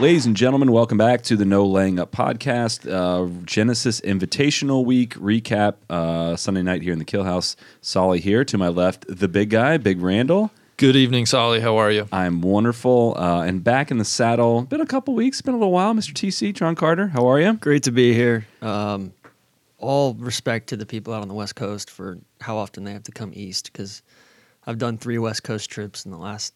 Ladies and gentlemen, welcome back to the No Laying Up podcast. Uh, Genesis Invitational Week recap. Uh, Sunday night here in the Kill House. Solly here. To my left, the big guy, Big Randall. Good evening, Solly. How are you? I'm wonderful uh, and back in the saddle. Been a couple weeks, been a little while. Mr. TC, John Carter, how are you? Great to be here. Um, all respect to the people out on the West Coast for how often they have to come east because I've done three West Coast trips in the last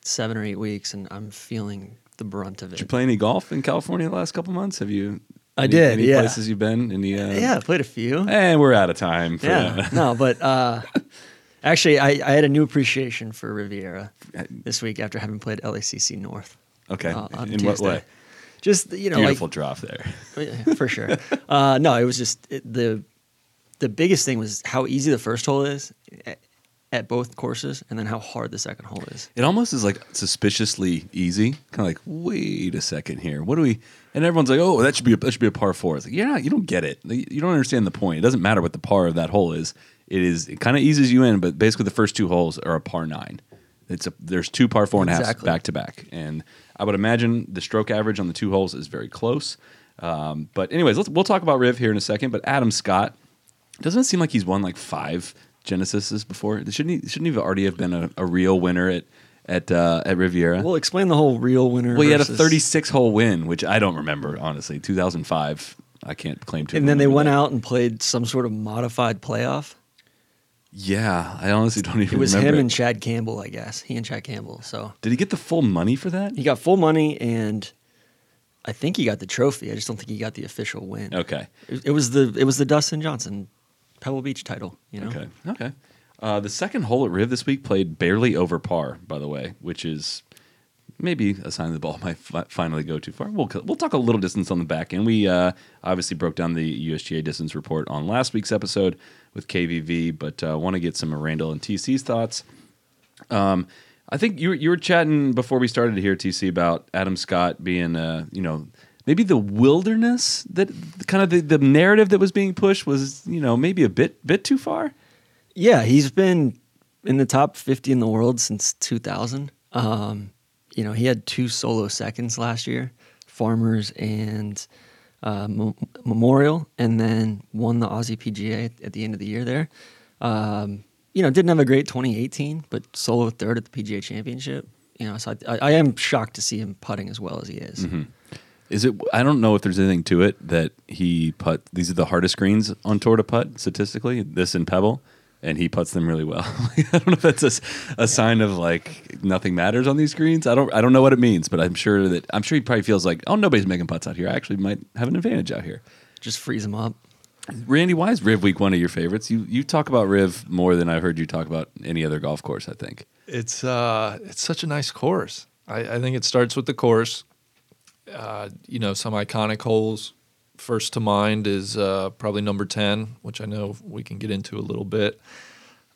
seven or eight weeks, and I'm feeling the brunt of it. Did you play any golf in California the last couple months? Have you? I any- did, Any yeah. places you've been? Any? Uh, yeah, I played a few. And we're out of time. For yeah, that. no, but uh, actually, I, I had a new appreciation for Riviera this week after having played LACC North. Okay. uh, on in what way? Just you know, Beautiful like drop there. For sure. uh, no, it was just it, the the biggest thing was how easy the first hole is at, both courses, and then how hard the second hole is. It almost is like suspiciously easy. Kind of like, wait a second here. What do we? And everyone's like, oh, that should be a, that should be a par four. It's like, yeah, you don't get it. You don't understand the point. It doesn't matter what the par of that hole is. It is it kind of eases you in, but basically the first two holes are a par nine. It's a there's two par four and a half Exactly. back to back, and I would imagine the stroke average on the two holes is very close. Um, but anyways, let's we'll talk about Riv here in a second. But Adam Scott doesn't it seem like he's won like five Genesises before? Shouldn't he? Shouldn't he have already have been a, a real winner at at uh, at Riviera? Well, explain the whole real winner. Well, he had a versus- 36 hole win, which I don't remember honestly. 2005, I can't claim to. and then they remember went that. out and played some sort of modified playoff. Yeah, I honestly don't even. It was remember him and Chad Campbell, I guess. He and Chad Campbell. So Did he get the full money for that? he got full money, and I think he got the trophy. I just don't think he got the official win. Okay, It, it was the it was the Dustin Johnson Pebble Beach title. You know. okay, okay. Uh, the second hole at Riv this week played barely over par, by the way, which is maybe a sign the ball might fi- finally go too far. We'll we'll talk a little distance on the back end. We uh, obviously broke down the USGA distance report on last week's episode with KVV, but uh, want to get some of Randall and TC's thoughts. Um, I think you were- you were chatting before we started here, TC, about Adam Scott being, uh, you know, maybe the wilderness that kind of the, the narrative that was being pushed was, you know, maybe a bit bit too far. Yeah, he's been in the top 50 in the world since 2000. Um, you know, he had two solo seconds last year, Farmers and uh, Mo- Memorial, and then won the Aussie PGA at the end of the year there. Um, you know, didn't have a great 2018, but solo third at the PGA Championship. You know, so I, I am shocked to see him putting as well as he is. Is it? I don't know if there's anything to it that he put. These are the hardest greens on tour to putt statistically. This and Pebble, and he puts them really well. I don't know if that's a, s- a sign of like nothing matters on these greens. I don't. I don't know what it means, but I'm sure that I'm sure he probably feels like, oh, nobody's making putts out here. I actually might have an advantage out here. Just freeze him up. Randy, why is Riv Week one of your favorites? You you talk about Riv more than I've heard you talk about any other golf course. I think. It's uh, it's such a nice course. I, I think it starts with the course. Uh, you know, some iconic holes. First to mind is uh, probably number ten, which I know we can get into a little bit.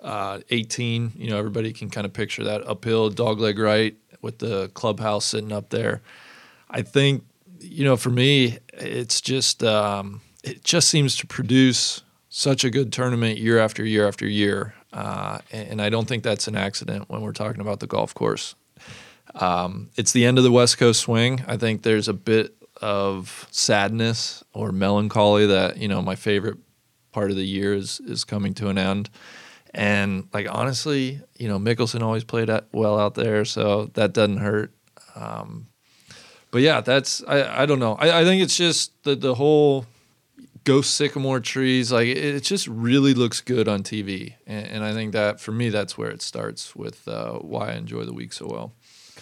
Uh, 18, you know, everybody can kind of picture that uphill, dogleg right with the clubhouse sitting up there. I think, you know, for me, it's just um, it just seems to produce such a good tournament year after year after year, uh, and I don't think that's an accident when we're talking about the golf course. Um, it's the end of the West Coast swing. I think there's a bit of sadness or melancholy that you know my favorite part of the year is is coming to an end. And like honestly, you know, Mickelson always played well out there, so that doesn't hurt. Um, but yeah, that's I, I don't know. I, I think it's just the the whole ghost sycamore trees. Like it, it just really looks good on TV, and, and I think that for me, that's where it starts with uh, why I enjoy the week so well.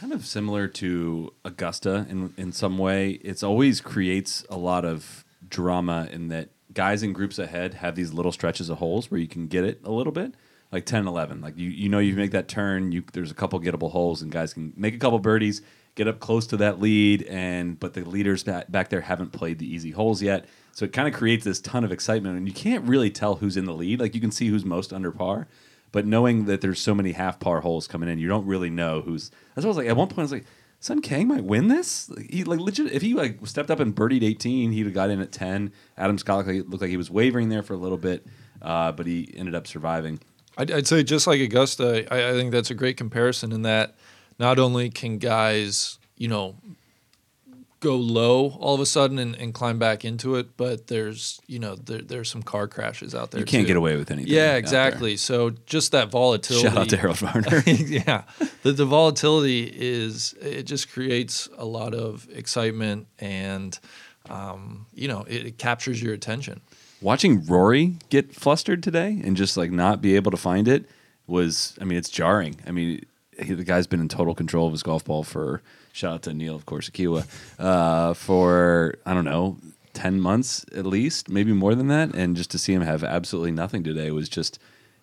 Kind of similar to Augusta in in some way. It's always creates a lot of drama in that guys in groups ahead have these little stretches of holes where you can get it a little bit. Like 10 11. Like you, you know you make that turn, you there's a couple gettable holes and guys can make a couple birdies get up close to that lead, and but the leaders back, back there haven't played the easy holes yet. So it kind of creates this ton of excitement, and you can't really tell who's in the lead. Like you can see who's most under par, but knowing that there's so many half par holes coming in, you don't really know who's. That's what I was like. At one point, I was like, Sung Kang might win this. He like legit. If he like stepped up and birdied 18, he'd have got in at 10. Adam Scott looked like, looked like he was wavering there for a little bit, uh, but he ended up surviving. I'd, I'd say just like Augusta, I, I think that's a great comparison in that not only can guys, you know, go low all of a sudden and, and climb back into it, but there's you know there, there's some car crashes out there. You can't too. get away with anything. Yeah, exactly. So just that volatility. Shout out to Harold Varner. yeah, the, the volatility is it just creates a lot of excitement and um, you know it, it captures your attention. Watching Rory get flustered today and just like not be able to find it was, I mean, it's jarring. I mean, he, the guy's been in total control of his golf ball for shout out to Neil, of course, Akiwa, uh, for I don't know, ten months at least, maybe more than that. And just to see him have absolutely nothing today was just,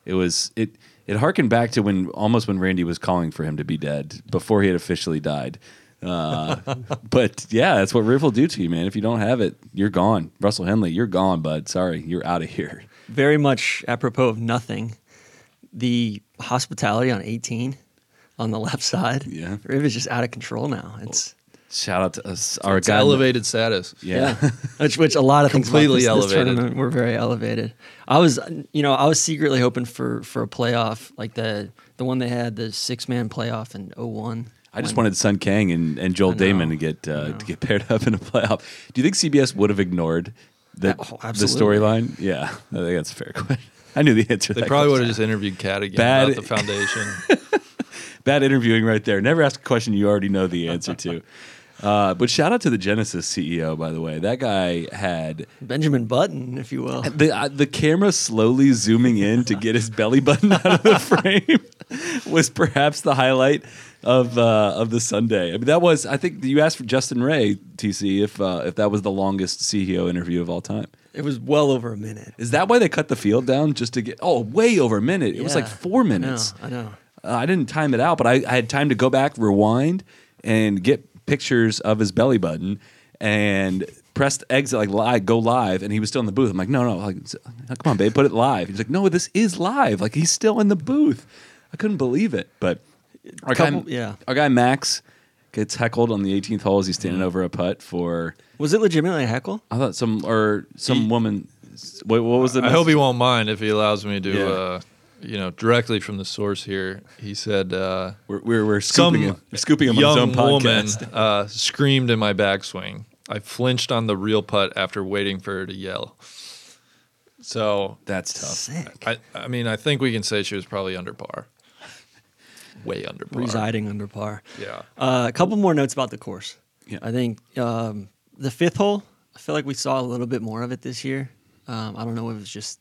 it was it. It harkened back to when almost when Randy was calling for him to be dead before he had officially died. Uh, but yeah, that's what Riv will do to you, man. If you don't have it, you're gone. Russell Henley, you're gone, bud. Sorry, you're out of here. Very much apropos of nothing. The hospitality on 18 on the left side. Yeah. Riv is just out of control now. It's Shout out to us, our It's guy. elevated status. Yeah. yeah, which which a lot of things Completely this, this elevated. tournament were very elevated. I was, you know, I was secretly hoping for for a playoff like the the one they had the six man playoff in 01. I just wanted Sung Kang and, and Joel know. Dahmen to get uh, to get paired up in a playoff. Do you think CBS would have ignored the, Oh, the storyline? Yeah, I think that's a fair question. I knew the answer. They that probably would have just interviewed Cat again Bad- about the foundation. Bad interviewing right there. Never ask a question you already know the answer to. Uh, but shout out to the Genesis CEO, by the way. That guy had Benjamin Button, if you will. the uh, the camera slowly zooming in to get his belly button out of the frame was perhaps the highlight of uh, of the Sunday. I mean, that was I think you asked for Justin Ray TC if uh, if that was the longest CEO interview of all time. It was well over a minute. Is that why they cut the field down just to get? Oh, way over a minute. It was like Yeah, four I know, minutes. I know. Uh, I didn't time it out, but I, I had time to go back, rewind, and get pictures of his belly button, and pressed exit like live, go live, and he was still in the booth. I'm like, no, no, like, come on, babe, put it live. He's like, no, this is live. Like he's still in the booth. I couldn't believe it, but our Couple- guy, yeah. our guy Max gets heckled on the 18th hole as he's standing over a putt for Was it legitimately a heckle? I thought some or some He- woman. What, what was the? I hope he won't mind if he allows me to, Yeah. uh, you know, directly from the source here. He said, uh, We're, we're, we're "Some scooping him, we're scooping him on his young own woman uh, screamed in my backswing. I flinched on the real putt after waiting for her to yell." So That's tough. Sick. I, I mean, I think we can say she was probably under par, way under par. Residing under par. Yeah. Uh, a couple more notes about the course. Yeah. I think um, the fifth hole, I feel like we saw a little bit more of it this year. Um, I don't know if it was just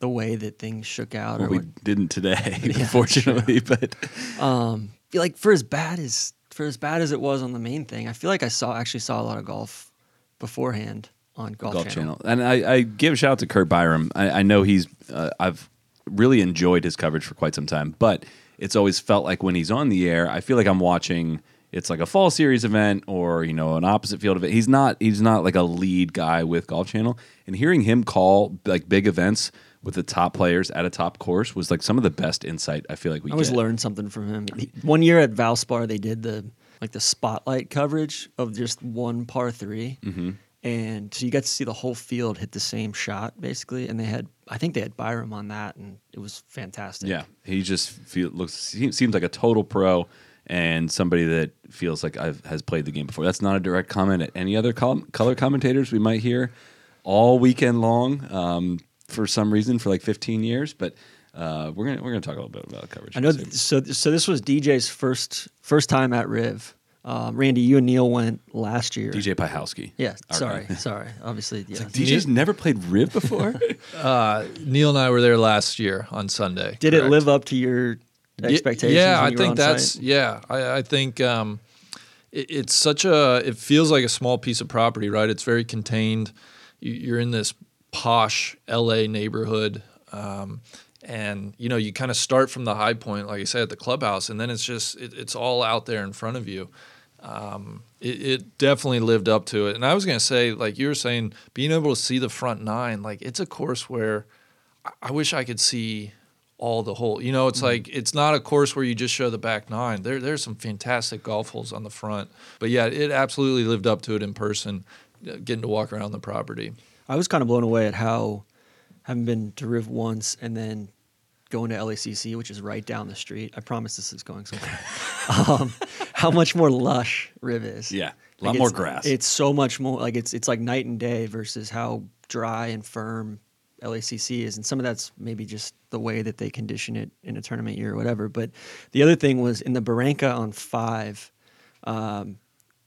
the way that things shook out Well, or we what. didn't today, unfortunately. But Um, like for as bad as for as bad as it was on the main thing, I feel like I saw actually saw a lot of golf beforehand on Golf, Golf Channel. Channel, and I, I give a shout out to Curt Byrum. I, I know he's uh, I've really enjoyed his coverage for quite some time, but it's always felt like when he's on the air, I feel like I'm watching. It's like a fall series event or you know an opposite field event. He's not he's not like a lead guy with Golf Channel, and hearing him call like big events with the top players at a top course was like some of the best insight I feel like we I always get. learned something from him. One year at Valspar, they did the like the spotlight coverage of just one par 3 Mm-hmm. and so you got to see the whole field hit the same shot basically. And they had, I think they had Byrum on that, and it was fantastic. Yeah, he just feel, looks he seems like a total pro and somebody that feels like I've, has played the game before. That's not a direct comment at any other col- color commentators we might hear all weekend long um, for some reason for like 15 years. But uh, we're gonna we're gonna talk a little bit about coverage. I know. th- So, so this was DJ's first first time at Riv. Uh, Randy, you and Neil went last year. DJ Piehowski. Yeah, Our sorry, guy. sorry. Obviously, yeah. DJ's never played Riv before. Uh, Neil and I were there last year on Sunday. Did it live up to your Ye- expectations? Yeah, when I were think on that's site? yeah. I, I think um, it, it's such a. It feels like a small piece of property, right? It's very contained. You, you're in this posh LA neighborhood, um, and you know you kind of start from the high point, like I said, at the clubhouse, and then it's just it, it's all out there in front of you. Um, it, it definitely lived up to it. And I was going to say, like you were saying, being able to see the front nine, like it's a course where I- wish I could see all the hole. You know, it's like it's not a course where you just show the back nine. There, there's some fantastic golf holes on the front. But yeah, it absolutely lived up to it in person, uh, getting to walk around the property. I was kind of blown away at how, having been to Riv once and then going to LACC, which is right down the street. I promise this is going somewhere. um, how much more lush Riv is. Yeah, a lot Like, more grass. It's so much more like it's it's like night and day versus how dry and firm LACC is, and some of that's maybe just the way that they condition it in a tournament year or whatever. But the other thing was in the Barranca on five, um,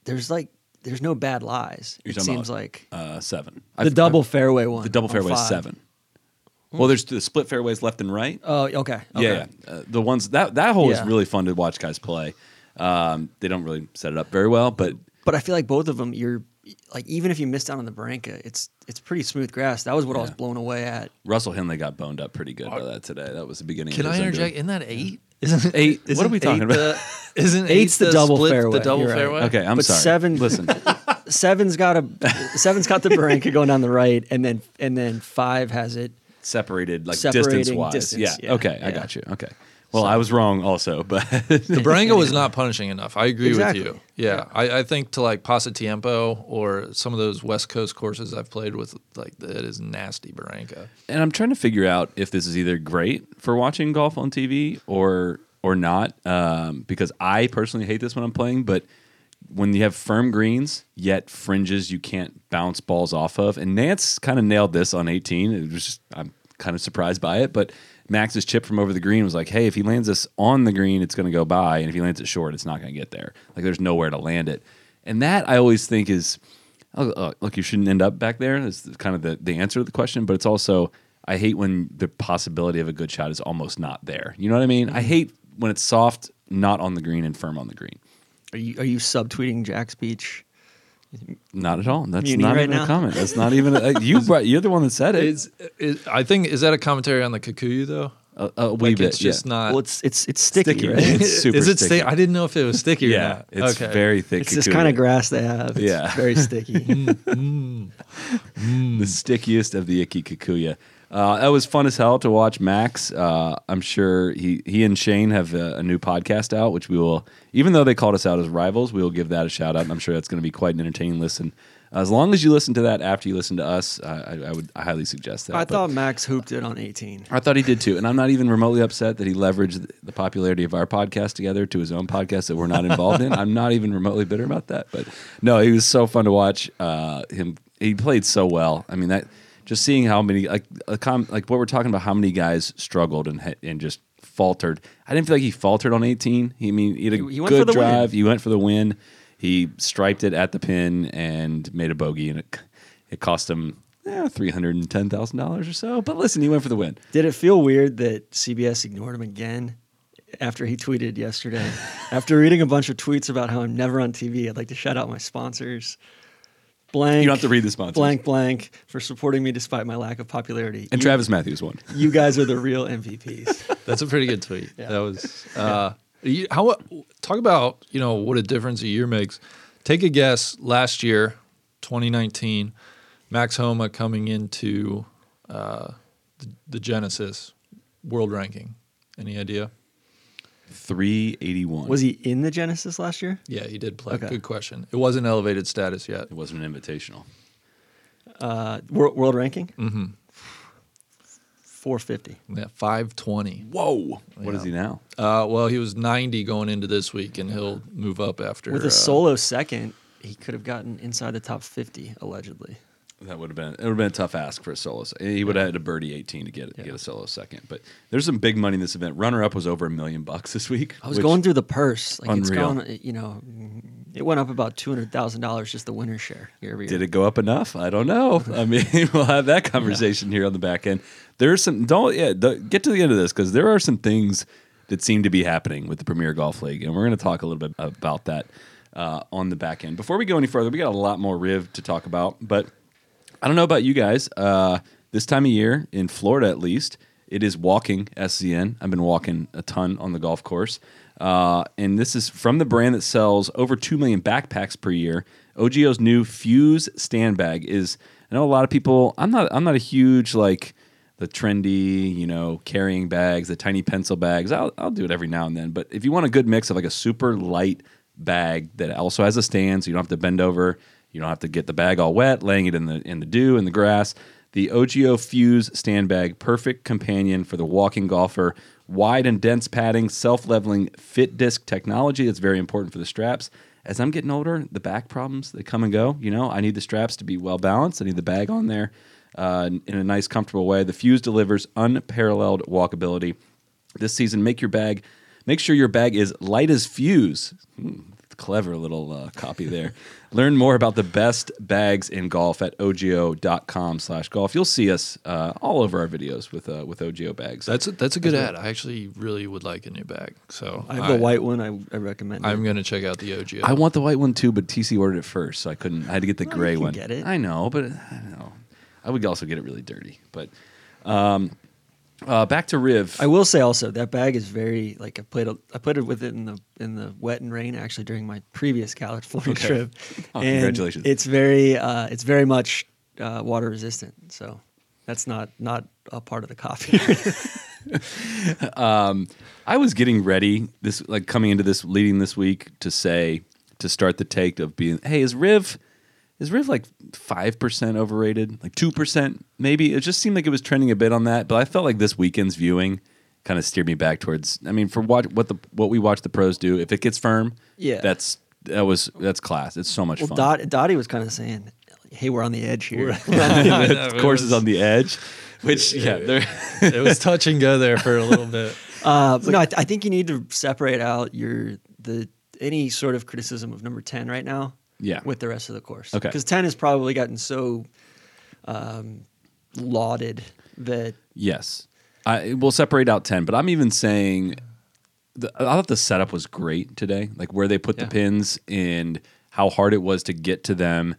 there's like there's no bad lies. You're it talking seems about, like uh, seven. the I've- double I've- fairway one. The double on fairway is seven. Well, there's the split fairways left and right. Oh, okay. okay. Yeah, yeah. Uh, the ones that that hole is really fun to watch guys play. Um, they don't really set it up very well, but But I feel like both of them, you're like even if you miss out on the Barranca, it's it's pretty smooth grass. That was what I was blown away at. Russell Henley got boned up pretty good by that today. That was the beginning. Can of I interject? injury. Isn't that eight? Isn't Eight? What isn't are we talking eight about? The, isn't Eight's eight the double split, fairway, The double right. fairway. Okay, I'm but sorry. seven, Listen, seven's got a seven's got the Barranca going down the right, and then and then five has it. separated like distance wise. distance, yeah. yeah, Okay, I got you. Okay. Well, I was wrong also, but The Barranca was not punishing enough. I agree Exactly. with you. Yeah, I, I think to like Pasatiempo or some of those West Coast courses I've played with, like that is nasty Barranca. and I'm trying to figure out if this is either great for watching golf on TV or or not. Um, because I personally hate this when I'm playing, but when you have firm greens yet fringes you can't bounce balls off of, and Nantz kind of nailed this on 18. It was just I'm kind of surprised by it, but Max's chip from over the green was like, hey, if he lands this on the green, it's going to go by, and if he lands it short, it's not going to get there. Like there's nowhere to land it, and that I always think is oh, look, you shouldn't end up back there. Is kind of the, the answer to the question, but it's also I hate when the possibility of a good shot is almost not there. You know what I mean? I mm-hmm. hate when it's soft, not on the green, and firm on the green. Are you are you subtweeting Jack's Beach? Not at all. That's Muni not right even a comment. That's not even a, uh, you. Brought, you're the one that said it. Is, is I think is that a commentary on the Kikuyu though? a, a wee Like bit. it's just yeah. not. well, it's it's it's sticky, Sticky. right? It's super is it sticky. sti- I didn't know if it was sticky or yeah, not. it's okay. very thick. It's this kind of grass they have. It's Yeah. very sticky. Mm, mm, mm. the stickiest of the icky kikuyu. Uh, that was fun as hell to watch Max. Uh, I'm sure he he and Shane have a, a new podcast out, which we will, even though they called us out as rivals, we will give that a shout out. And I'm sure that's going to be quite an entertaining listen. As long as you listen to that after you listen to us, I, I, would I highly suggest that. I But thought Max hooped it on 18. I thought he did too, and I'm not even remotely upset that he leveraged the popularity of our podcast together to his own podcast that we're not involved in. I'm not even remotely bitter about that. But no, he was so fun to watch. Uh, him, he played so well. I mean that just seeing how many like a com, like what we're talking about, how many guys struggled and ha- and just faltered. I didn't feel like he faltered on 18. He I mean he had a He- he went good for the win. drive. He went for the win. He striped it at the pin and made a bogey, and it it cost him. eh, Three hundred and ten thousand dollars or so, but listen, he went for the win. Did it feel weird that CBS ignored him again after he tweeted yesterday? after reading a bunch of tweets about how I'm never on TV, I'd like to shout out my sponsors. Blank. You don't have to read the sponsors. Blank blank for supporting me despite my lack of popularity. And you, Travis Matthews won. you guys are the real MVPs. That's a pretty good tweet. Yeah. That was uh, you- how talk about you know what a difference a year makes. Take a guess. Last year, 2019, Max Homa coming into uh, the, the Genesis world ranking. Any idea? 381. Was he in the Genesis last year? Yeah, he did play. Okay. Good question. It wasn't elevated status yet. It wasn't an invitational. Uh, world, world ranking? Mm-hmm. 450. Yeah, 520. Whoa. What Yeah. is he now? Uh, well, he was 90 going into this week, and he'll move up after. With uh, a solo second, he could have gotten inside the top 50, allegedly. That would have been it would have been a tough ask for a solo. He would have had a birdie 18 to get Yeah. get a solo second. But there's some big money in this event. Runner up was over a million bucks this week. I was going through the purse. Like it's Unreal. gone, you know, it went up about $200,000 just the winner share year year. Did it go up enough? I don't know. I mean, we'll have that conversation here on the back end. There's some don't yeah. The, get to the end of this because there are some things that seem to be happening with the Premier Golf League, and we're going to talk a little bit about that uh, on the back end. Before we go any further, we got a lot more Riv to talk about, but I don't know about you guys. Uh, this time of year in Florida, at least, It is walking SZN. I've been walking a ton on the golf course. Uh, and this is from the brand that sells over 2 million backpacks per year. OGIO's new Fuse stand bag is, I know a lot of people, I'm not, I'm not a huge like the trendy, you know, carrying bags, the tiny pencil bags. I'll, I'll do it every now and then. But if you want a good mix of like a super light bag that also has a stand so you don't have to bend over, you don't have to get the bag all wet, laying it in the in the dew in the grass. The OGIO Fuse stand bag, perfect companion for the walking golfer. Wide and dense padding, self-leveling fit disc technology. That's very important for the straps. As I'm getting older, the back problems they come and go. You know, I need the straps to be well balanced. I need the bag on there uh, in a nice, comfortable way. The Fuse delivers unparalleled walkability. This season, make your bag, make sure your bag is light as Fuse. Hmm, clever little uh, copy there. Learn more about the best bags in golf at ogio.com slash golf. You'll see us uh, all over our videos with uh, with OGIO bags. That's a, that's a good ad. I actually really would like a new bag. So I have the white one. I, I recommend. I'm going to check out the OGIO. I want the white one too, but TC ordered it first, so I couldn't. I had to get the Well, you gray can one. get it. I know, but I know. I would also get it really dirty. But um, uh, back to Riv. I will say also that bag is very like I played. A, I put it with it in the in the wet and rain actually during my previous California Okay. trip. Oh, And congratulations. It's very uh, it's very much uh, water resistant. So that's not not a part of the copy. I was getting ready this like coming into this leading this week to say to start the take of being hey is Riv is Riv like five percent overrated like two percent maybe it just seemed like it was trending a bit on that but I felt like this weekend's viewing kind of steered me back towards I mean for what what the what we watch the pros do if it gets firm Yeah. that's that was that's class it's so much well, fun Dot, Dottie was kind of saying, "Hey, we're on the edge here." the course is on the edge which yeah they're it was touch and go there for a little bit. Uh, no, I, th- I think you need to separate out your the any sort of criticism of number ten right now. Yeah. With the rest of the course. Okay. Because ten has probably gotten so um, lauded that Yes, I we'll separate out ten, but I'm even saying the, I thought the setup was great today, like where they put Yeah. the pins and how hard it was to get to them.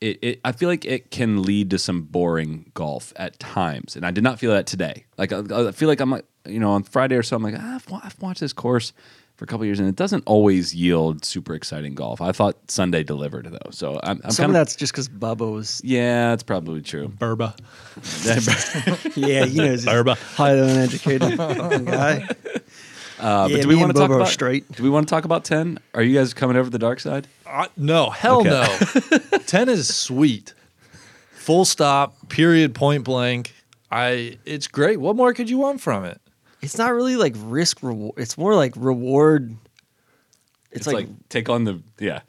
It, it, I feel like it can lead to some boring golf at times, and I did not feel that today. Like I, I feel like I'm like you know on Friday or so, I'm like ah, I've, I've watched this course for a couple years, and it doesn't always yield super exciting golf. I thought Sunday delivered though, so I'm, I'm some kind of that's just because Bubba was yeah, it's probably true. Burba. yeah you know he's a highly uneducated guy. Uh, Yeah, but do we want to talk about straight. Do we want to talk about ten? Are you guys coming over to the dark side? Uh, no, hell Okay. no. Ten is sweet. Full stop. Period. Point blank. I. It's great. What more could you want from it? It's not really like risk reward. It's more like reward. It's, It's, like, like, take on the yeah,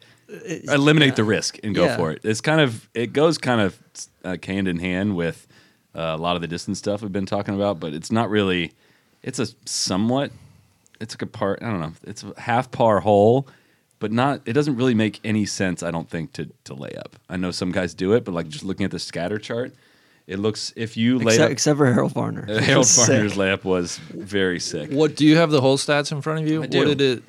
eliminate yeah. the risk and go Yeah. for it. It's kind of it goes kind of uh, hand in hand with uh, a lot of the distance stuff we've been talking about, but it's not really. It's a somewhat. It's like a part. I don't know. It's a half par hole, but not. It doesn't really make any sense. I don't think to to lay up. I know some guys do it, but like just looking at the scatter chart, it looks if you lay Except, up. except for Harold Varner. Harold Sick. Varner's layup was very sick. What do you have the whole stats in front of you? I do. What did it?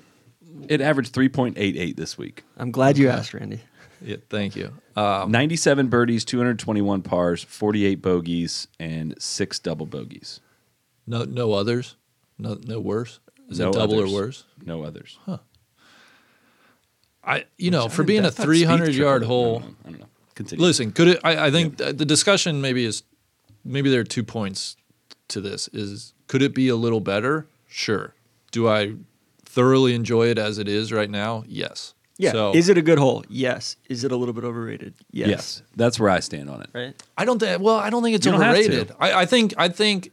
It averaged 3.88 this week. I'm glad you asked, Randy. Yeah, thank you. Um, 97 birdies, 221 pars, 48 bogeys, and six double bogeys. no, no others. No, no worse. Is No it double others. or worse? No others. Huh. I, you know, I for being a that's not Spieth 300 yard tripled it. hole. I don't know. I don't know. Continue. Listen, could it? I, I think th- the discussion maybe is maybe there are two points to this. Is could it be a little better? Sure. Do I thoroughly enjoy it as it is right now? Yes. Yeah. So is it a good hole? Yes. Is it a little bit overrated? Yes. Yes. that's where I stand on it. Right. I don't think. Well, I don't think it's You don't overrated. I, I think. I think.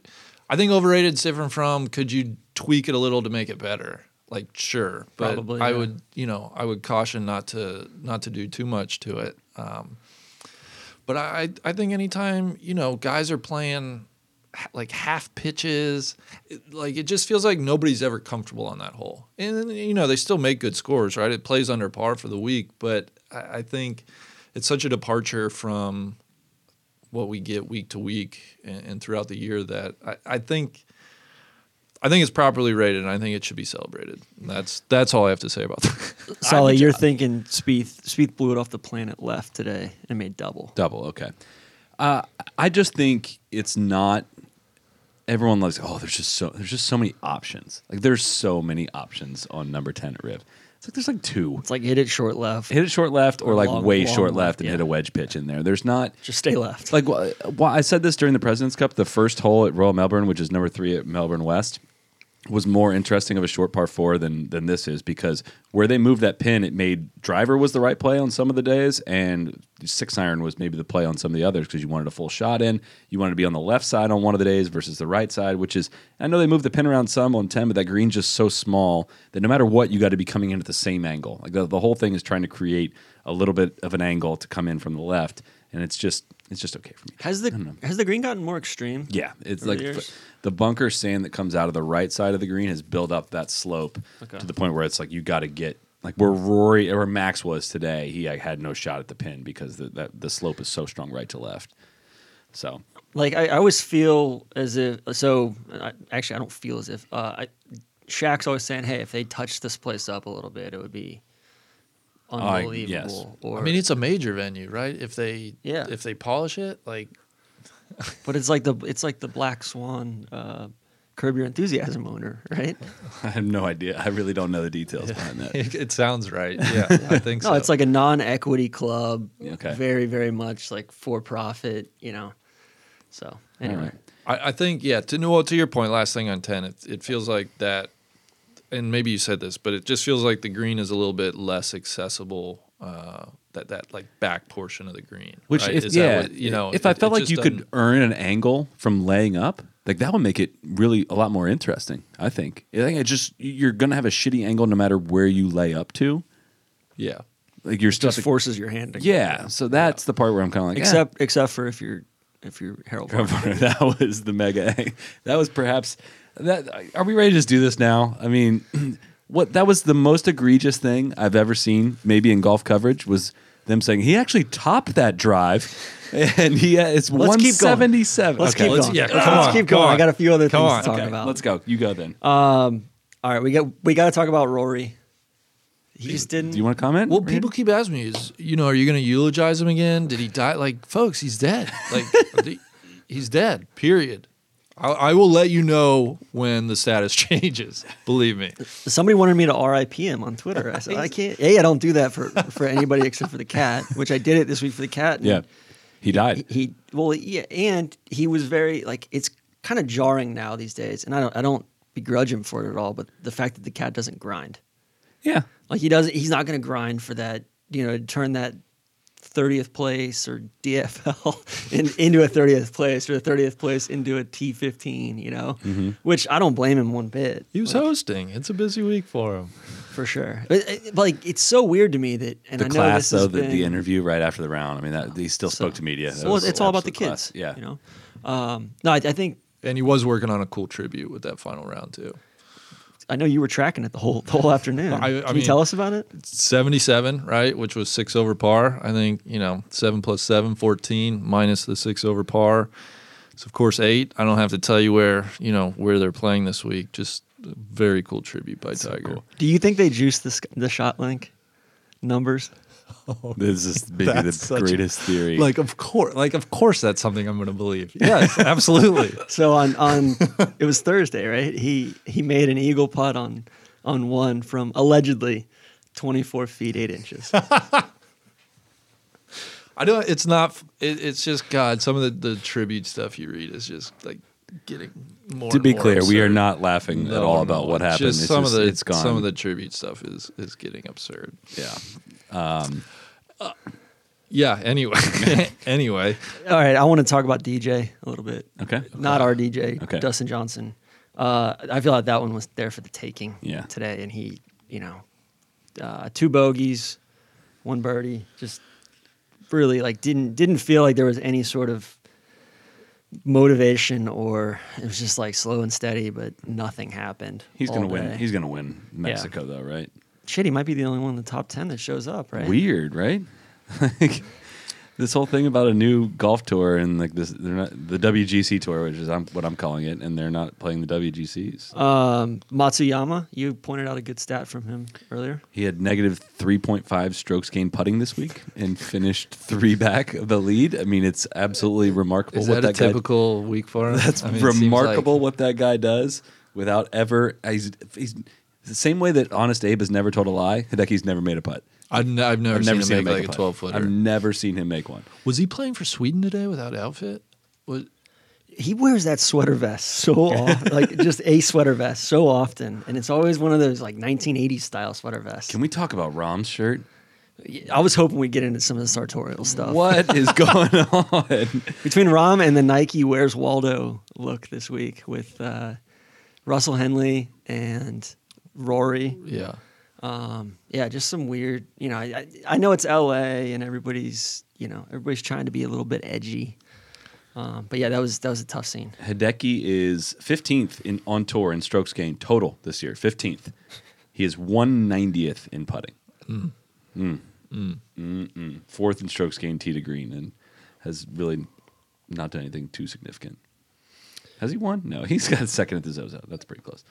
I think overrated is different from. Could you tweak it a little to make it better? Like sure, but Probably, I yeah. would. You know, I would caution not to not to do too much to it. Um, but I I think anytime you know guys are playing like half pitches, it, like it just feels like nobody's ever comfortable on that hole. And you know they still make good scores, right? It plays under par for the week, but I, I think it's such a departure from what we get week to week and, and throughout the year that I, I think I think it's properly rated and I think it should be celebrated. And that's that's all I have to say about that. Solly, you're thinking Spieth. Spieth blew it off the planet left today and made double. Double, okay. Uh, I just think it's not everyone loves. Oh, there's just so there's just so many options. Like there's so many options on number ten at Riv. It's like there's like two. It's like hit it short left. Hit it short left or, Or like long- way long short left, and yeah. hit a wedge pitch in there. There's not Just stay left. like wh- I said this during the President's Cup. The first hole at Royal Melbourne, which is number three at Melbourne West, was more interesting of a short par four than than this is because where they moved that pin, it made driver was the right play on some of the days, and six iron was maybe the play on some of the others because you wanted a full shot in. You wanted to be on the left side on one of the days versus the right side, which is I know they moved the pin around some on ten, but that green's just so small that no matter what, you got to be coming in at the same angle. Like the, the whole thing is trying to create a little bit of an angle to come in from the left, and it's just it's just okay for me. Has I don't know. the has the green gotten more extreme? Yeah, it's like the the bunker sand that comes out of the right side of the green has built up that slope Okay. to the point where it's like you got to get like where Rory or Max was today. He like, had no shot at the pin because the that, the slope is so strong right to left. So Like I, I always feel as if so. I, actually, I don't feel as if uh, I, Shaq's always saying, "Hey, if they touch this place up a little bit, it would be I- unbelievable." yes. Or, I mean, it's a major venue, right? If they Yeah. if they polish it, like but it's like the it's like the Black Swan, uh, Curb Your Enthusiasm owner, right? I have no idea. I really don't know the details behind that. it, it sounds right. Yeah, I think No, so. it's like a non-equity club. Okay. Very, very much like for profit. You know. So anyway, right. I, I think yeah. To no, to your point, last thing on ten, it, it feels like that, and maybe you said this, but it just feels like the green is a little bit less accessible. Uh, that that like back portion of the green, Which right? if Is that yeah, what- you know, if I felt like you could earn an angle from laying up, like that would make it really a lot more interesting. I think. I think it just you're gonna have a shitty angle no matter where you lay up to. yeah. Like you're still just forces your hand. To Yeah, so that's the part where I'm kind of like, eh. Except except for if you're if you're Harold. Varner. that was the mega. That was perhaps that. Are we ready to just do this now? I mean, what that was the most egregious thing I've ever seen, maybe in golf coverage, was them saying he actually topped that drive, and he it's Let's keep going. seventy seven. Let's keep let's- going. yeah, let's come on, keep come going. I got a few other Come things on. to talk Okay, about. let's go. You go then. Um, all right, we got we got to talk about Rory. He just didn't. do you want to comment? Well, people keep asking me, is you know, are you going to eulogize him again? Did he die? Like, folks, he's dead. Like, the- he's dead. Period. I, I will let you know when the status changes. Believe me. Somebody wanted me to RIP him on Twitter. I said I can't. A, I don't do that for for anybody except for the cat, which I did it this week for the cat. and yeah, he died. He, he well, yeah, and he was very like it's kind of jarring now these days, and I don't I don't begrudge him for it at all. But the fact that the cat doesn't grind, yeah, like he doesn't, he's not going to grind for that. You know, turn that. 30th place or DFL in, into a 30th place or a 30th place into a T15, you know, Mm-hmm. which I don't blame him one bit. He was hosting. It's a busy week for him. for sure. But, but like, it's so weird to me that, and the I know class this has though, the, been, the interview right after the round. I mean, that he still so- spoke to media. That Well, it's all about the kids. class. Yeah, you know. Um, no, I, I think And he was working on a cool tribute with that final round, too. I know you were tracking it the whole the whole afternoon. I- I Can you tell us about it? 77, right? Which was six over par. I think, you know, seven plus seven, 14, minus the six over par. So, of course, eight. I don't have to tell you where, you know, where they're playing this week. Just a very cool tribute by Tiger. Do you think they juiced the the shot link numbers? Oh, this is maybe the That's such a- greatest theory. Like, of course, like, of course, that's something I'm going to believe. Yes, absolutely. So on on it was Thursday, right? He he made an eagle putt on on one from allegedly twenty four feet eight inches. I don't. It's not. It, it's just God. Some of the, the tribute stuff you read is just like getting more. to be more clear, we are not laughing at all no, about what happened. Just it's some just, of the it's gone. some of the tribute stuff is is getting absurd. yeah. Yeah. Anyway. anyway. All right, I want to talk about DJ a little bit. Okay. Not our DJ, Okay. Dustin Johnson. Uh, I feel like that one was there for the taking Yeah. today, and he, you know, uh, two bogeys, one birdie, just really like didn't didn't feel like there was any sort of motivation or it was just like slow and steady, but nothing happened. He's gonna win. He's gonna win Mexico though, right? shit. He might be the only one in the top ten that shows up, right? Weird, right? Like, this whole thing about a new golf tour and like this, they're not the WGC tour, which is I'm, what I'm calling it, and they're not playing the WGCs. Um, Matsuyama, you pointed out a good stat from him earlier. He had negative 3.5 strokes gained putting this week and finished three back of the lead. I mean, it's absolutely remarkable Is what that a that guy typical week for him? That's I mean, remarkable like- what that guy does without ever. He's, he's the same way that Honest Abe has never told a lie. Hideki's never made a putt. I've, n- I've never, I've never seen seen him him make, like a putt. twelve footer. I've never seen him make one. Was he playing for Sweden today without outfit? Was, He wears that sweater vest so often, like just a sweater vest so often, and it's always one of those like 1980s style sweater vests. Can we talk about Rahm's shirt? I was hoping we'd get into some of the sartorial stuff. What is going on? Between Rom and the Nike Where's Waldo look this week with uh, Russell Henley and Rory. yeah. Um, yeah, just some weird. You know, I, I- I know it's L.A. and everybody's you know everybody's trying to be a little bit edgy. Um, but yeah, that was that was a tough scene. Hideki is 15th in on tour in strokes gained total this year. 15th. He is 190th in putting. Mm. Mm-mm. Fourth in strokes gained tee to green and has really not done anything too significant. Has he won? No, he's got second at the Zozo. That's pretty close.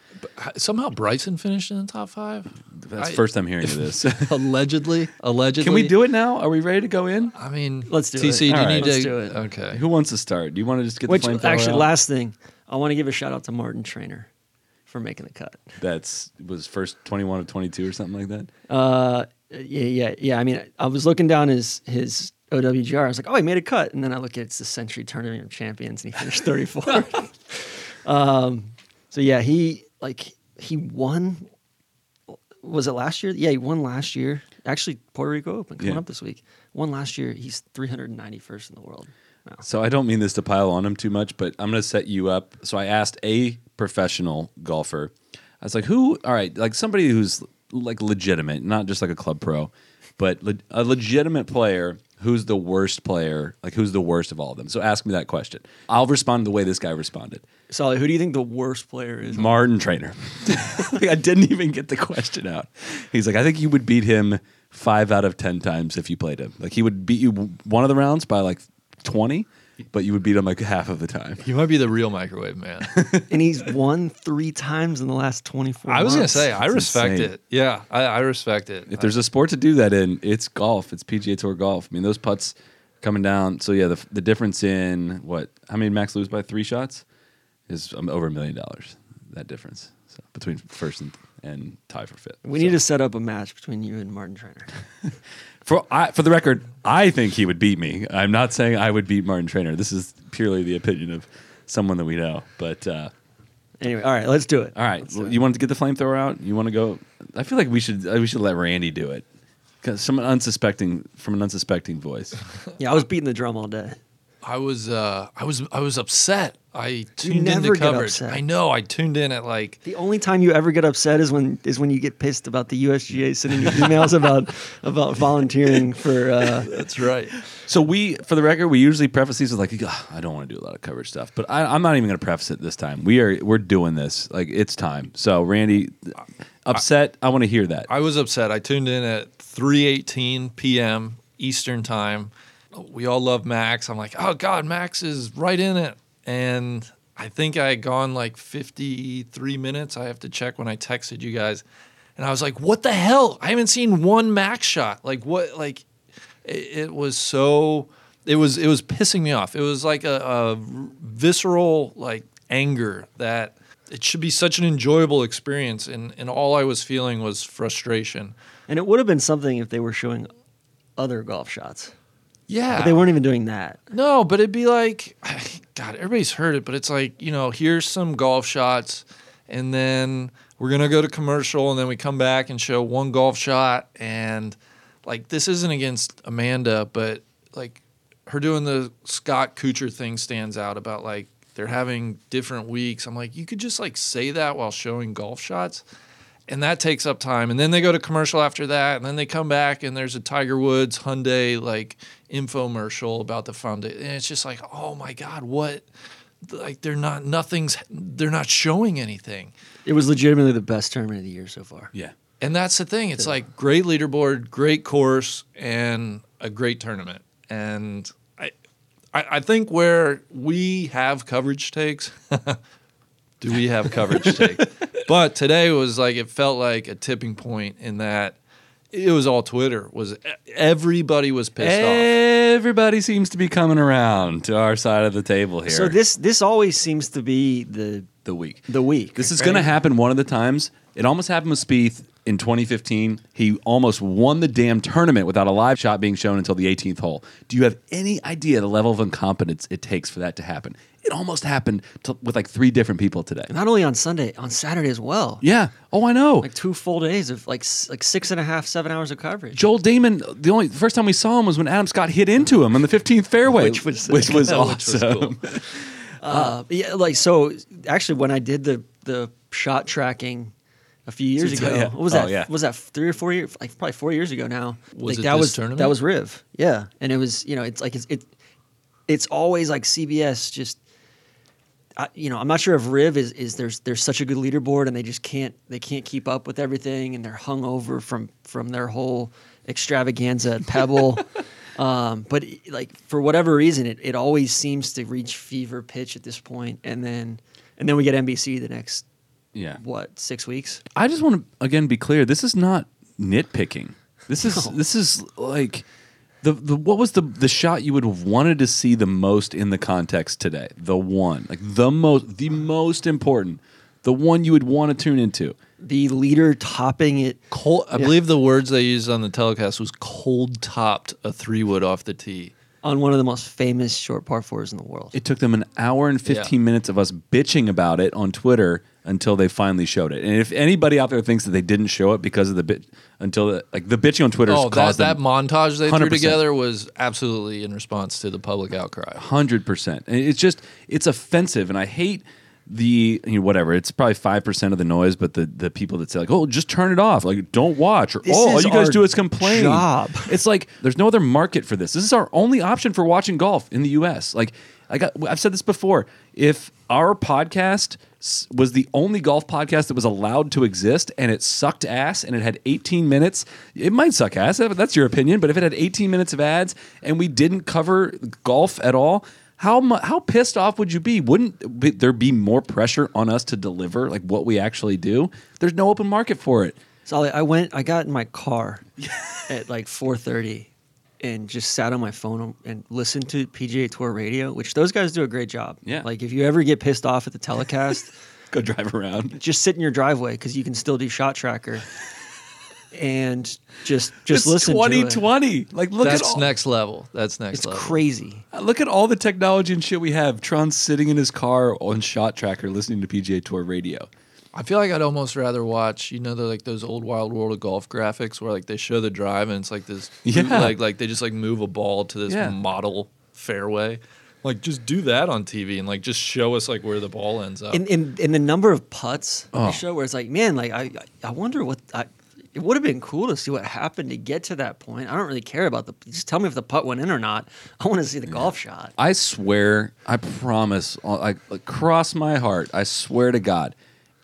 H- Somehow Bryson finished in the top five. That's I- first time hearing of this. allegedly, allegedly. Can we do it now? Are we ready to go in? I mean, Let's do TC, it. TC, do you All right. need Let's to? do it. Okay. Who wants to start? Do you want to just get Which the flamethrower actually, out? last thing, I want to give a shout out to Martin Trainer for making the cut. That's was first 21 of 22 or something like that. Uh, yeah, yeah, yeah. I mean, I was looking down his his OWGR. I was like, oh, he made a cut, and then I look at it's the Sentry Tournament of Champions, and he finished 34th. um, so yeah, he like he won. Was it last year? Yeah, he won last year. Actually, Puerto Rico Open coming Yeah. up this week. Won last year. He's 391st in the world. Wow. So I don't mean this to pile on him too much, but I'm going to set you up. So I asked a professional golfer. I was like, "Who? All right, like somebody who's like legitimate, not just like a club pro, but le- a legitimate player. Who's the worst player? Like who's the worst of all of them? So ask me that question. I'll respond the way this guy responded. Solly, who do you think the worst player is? Martin Trainer. Like, I didn't even get the question out. He's like, I think you would beat him five out of ten times if you played him. Like he would beat you one of the rounds by like twenty, but you would beat him like half of the time. You might be the real microwave man. and he's won three times in the last 24 I was gonna say I That's respect insane. it. Yeah, I, I respect it. If there's a sport to do that in, it's golf. It's PGA Tour golf. I mean, those putts coming down. So yeah, the the difference in what? How many did Max lose by three shots? Is um, over a million dollars. That difference so between first and, and tie for fifth. We So- need to set up a match between you and Martin Trainer. For I, for the record, I think he would beat me. I'm not saying I would beat Martin Trainer. This is purely the opinion of someone that we know. But uh, Anyway, all right, let's do it. all right, well, you want to get the flamethrower out? You want to go? I feel like we should uh, we should let Randy do it because someone unsuspecting from an unsuspecting voice. Yeah, I was beating the drum all day. I was uh, I was I was upset. I tuned never into get coverage. upset. I know. I tuned in at like The only time you ever get upset is when is when you get pissed about the USGA sending you emails about about volunteering for. Uh, that's right. So we, for the record, we usually preface these with like, I don't want to do a lot of coverage stuff, but I, I'm not even going to preface it this time. We are we're doing this like it's time. So Randy, upset. I, want to hear that. I was upset. I tuned in at 3:18 p.m. Eastern time. We all love Max. I'm like, oh God, Max is right in it. And I think I had gone like 53 minutes. I have to check when I texted you guys. And I was like, what the hell? I haven't seen one Max shot. Like what? Like it, it was so. It was it was pissing me off. It was like a, a visceral like anger that it should be such an enjoyable experience, and and all I was feeling was frustration. and it would have been something if they were showing other golf shots, Yeah, but they weren't even doing that. No, but it'd be like, God, everybody's heard it, but it's like, you know, here's some golf shots, and then we're going to go to commercial, and then we come back and show one golf shot. And like, this isn't against Amanda, but like, her doing the Scott Kuchar thing stands out about like, they're having different weeks. I'm like, you could just like say that while showing golf shots. And that takes up time. And then they go to commercial after that. And then they come back and there's a Tiger Woods Hyundai like infomercial about the foundation. And it's just like, oh my God, what? Like they're not, nothing's, they're not showing anything. It was legitimately the best tournament of the year so far. yeah. And that's the thing. It's like great leaderboard, great course, and a great tournament. and I, I, I think where we have coverage takes. do we have coverage take? But today was like it felt like a tipping point in that it was all Twitter. Was everybody was pissed off? Everybody seems to be coming around to our side of the table here. So this this always seems to be the the week. the week. This is right? going to happen one of the times. It almost happened with Spieth in 2015. He almost won the damn tournament without a live shot being shown until the 18th hole. Do you have any idea the level of incompetence it takes for that to happen? It almost happened to, with like three different people today. Not only on Sunday, on Saturday as well. Yeah. Oh, I know. Like two full days of like like six and a half, seven hours of coverage. Joel Dahmen. The only the first time we saw him was when Adam Scott hit into him on the 15th fairway, Which was- which was Which awesome. was cool. Uh, yeah, like so. Actually, when I did the the shot tracking a few years ago, yeah. what was Oh, that? yeah. Was that three or four years? Like probably four years ago now. Was like it that this was tournament? that was Riv. Yeah, and it was you know it's like it's it, it's always like CBS just. I, you know, I'm not sure if Riv is, is there's there's such a good leaderboard and they just can't they can't keep up with everything and they're hung over from from their whole extravaganza at Pebble. um, but like for whatever reason, it, it always seems to reach fever pitch at this point, and then and then we get NBC the next Yeah. what six weeks. I just want to again be clear. This is not nitpicking. This is this is like the the what was the the shot you would have wanted to see the most in the context today? The one like the most the most important, the one you would want to tune into. The leader topping it. Cold, I believe the words they used on the telecast was cold topped a three wood off the tee. On one of the most famous short par fours in the world. It took them an hour and 15 minutes of us bitching about it on Twitter until they finally showed it. And if anybody out there thinks that they didn't show it because of the bit until the, like the bitching on Twitter Oh, that, caused that them montage they 100%. threw together was absolutely in response to the public outcry. hundred percent. And it's just it's offensive, and I hate the you know, whatever. It's probably five percent of the noise, but the the people that say like, oh, just turn it off, like don't watch, or oh, all you guys do is complain. job. It's like there's no other market for this. This is our only option for watching golf in the U.S. Like I got, I've said this before. If our podcast was the only golf podcast that was allowed to exist and it sucked ass and it had 18 minutes, it might suck ass. That's your opinion. But if it had 18 minutes of ads and we didn't cover golf at all, how mu- how pissed off would you be? Wouldn't there be more pressure on us to deliver like what we actually do? There's no open market for it. So I I went, I got in my car at like 4:30 and just sat on my phone and listened to PGA Tour radio, which those guys do a great job. Yeah. Like if you ever get pissed off at the telecast, Go drive around. just sit in your driveway because you can still do shot tracker, and just just it's listen. to it. 2020. Like look That's at all, next level. That's next It's level. crazy. Uh, look at all the technology and shit we have. tron sitting in his car on Shot Tracker listening to PGA Tour radio. I feel like I'd almost rather watch, you know, the like those old Wild World of Golf graphics where like they show the drive and it's like this, Yeah. like like they just like move a ball to this Yeah. model fairway. Like just do that on TV and like just show us like where the ball ends up. In in, in the number of putts on Oh. the show, where it's like, man, like I I wonder what I. It would have been cool to see what happened to get to that point. I don't really care about the. Just tell me if the putt went in or not. I want to see the golf shot. I swear, I promise, uh, I, I cross my heart. I swear to God,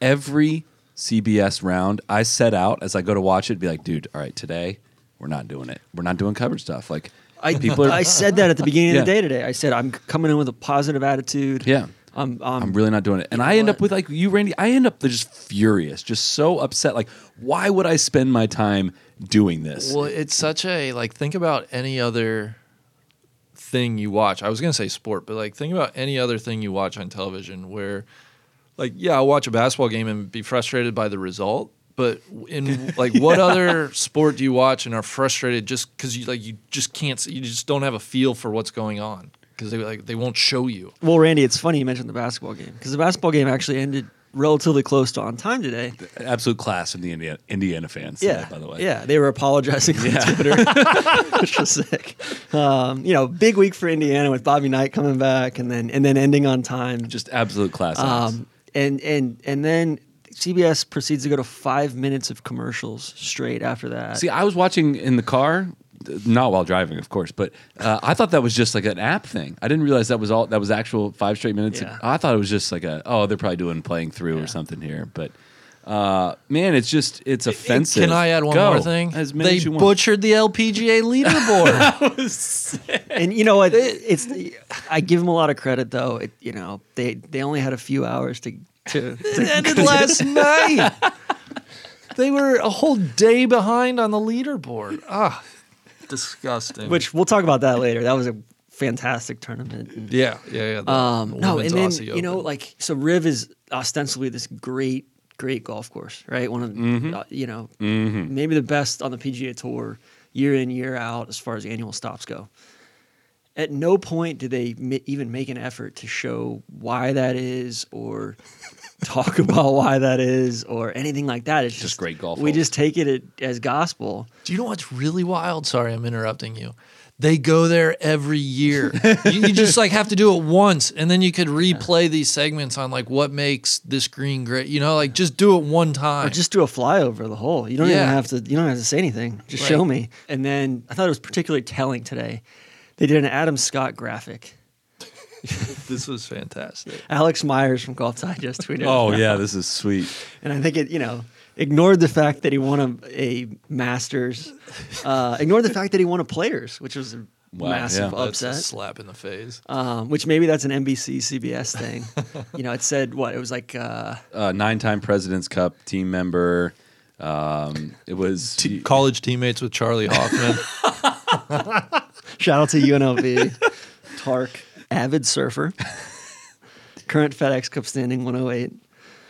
every CBS round I set out as I go to watch it, be like, dude, all right, today we're not doing it. We're not doing coverage stuff. Like I, people are. I said that at the beginning of the day today. I said I'm coming in with a positive attitude. yeah. I'm. I'm, I'm really not doing it. And I end what? up with like you, Randy. I end up just furious, just so upset. Like, why would I spend my time doing this? Well, it's such a like think about any other thing you watch. I was gonna say sport, but like think about any other thing you watch on television where like yeah, I'll watch a basketball game and be frustrated by the result. But in like what other sport do you watch and are frustrated just because you like you just can't see, you just don't have a feel for what's going on because they like they won't show you. Well, Randy, it's funny you mentioned the basketball game because the basketball game actually ended relatively close to on time today. Absolute class from the Indiana, Indiana fans. Yeah, today, by the way. yeah, they were apologizing on Twitter, which was sick. Um, you know, big week for Indiana with Bobby Knight coming back and then and then ending on time. just absolute class. Um, and and and then CBS proceeds to go to five minutes of commercials straight after that. See, I was watching in the car, not while driving, of course, but uh, I thought that was just like an app thing. I didn't realize that was all. That was actual five straight minutes. Yeah. I thought it was just like a oh, they're probably doing playing through or something here. But Uh, man, it's just it's offensive. Can I add one Go. more thing? As many they as you want. butchered the LPGA leaderboard. And you know what? It's I give them a lot of credit though. It, you know, they they only had a few hours to to, it ended last night. They were a whole day behind on the leaderboard. Ah, disgusting. which we'll talk about that later. That was a fantastic tournament. Yeah, yeah, yeah. Um, no, and then Aussie you know, Open. like so, Riv is ostensibly this great, great golf course, right? One of Mm-hmm. uh, you know, maybe the best on the PGA Tour, year in year out, as far as annual stops go. At no point did they even make an effort to show why that is, or talk about why that is, or anything like that. It's just, great golf We holes. just take it as gospel. Do you know what's really wild? Sorry, I'm interrupting you. They go there every year. you, you just like have to do it once, and then you could replay these segments on like what makes this green great. You know, like just do it one time. Or just do a flyover of the hole. You don't even have to. You don't have to say anything. Just Right. show me. And then I thought it was particularly telling today. They did an Adam Scott graphic. this was fantastic. Alex Myers from Golf Digest tweeted. Oh it. yeah, this is sweet. and I think it. You know, ignored the fact that he won a, a Masters. Uh, ignored the fact that he won a Players, which was a Wow, massive yeah. That's a upset. slap in the face. Um, which maybe that's an NBC CBS thing. you know, it said what it was like. Uh, Uh, nine-time President's Cup team member. Um, it was T- college teammates with Charley Hoffman. Shout out to UNLV. Tark, avid surfer. Current FedEx Cup standing 108.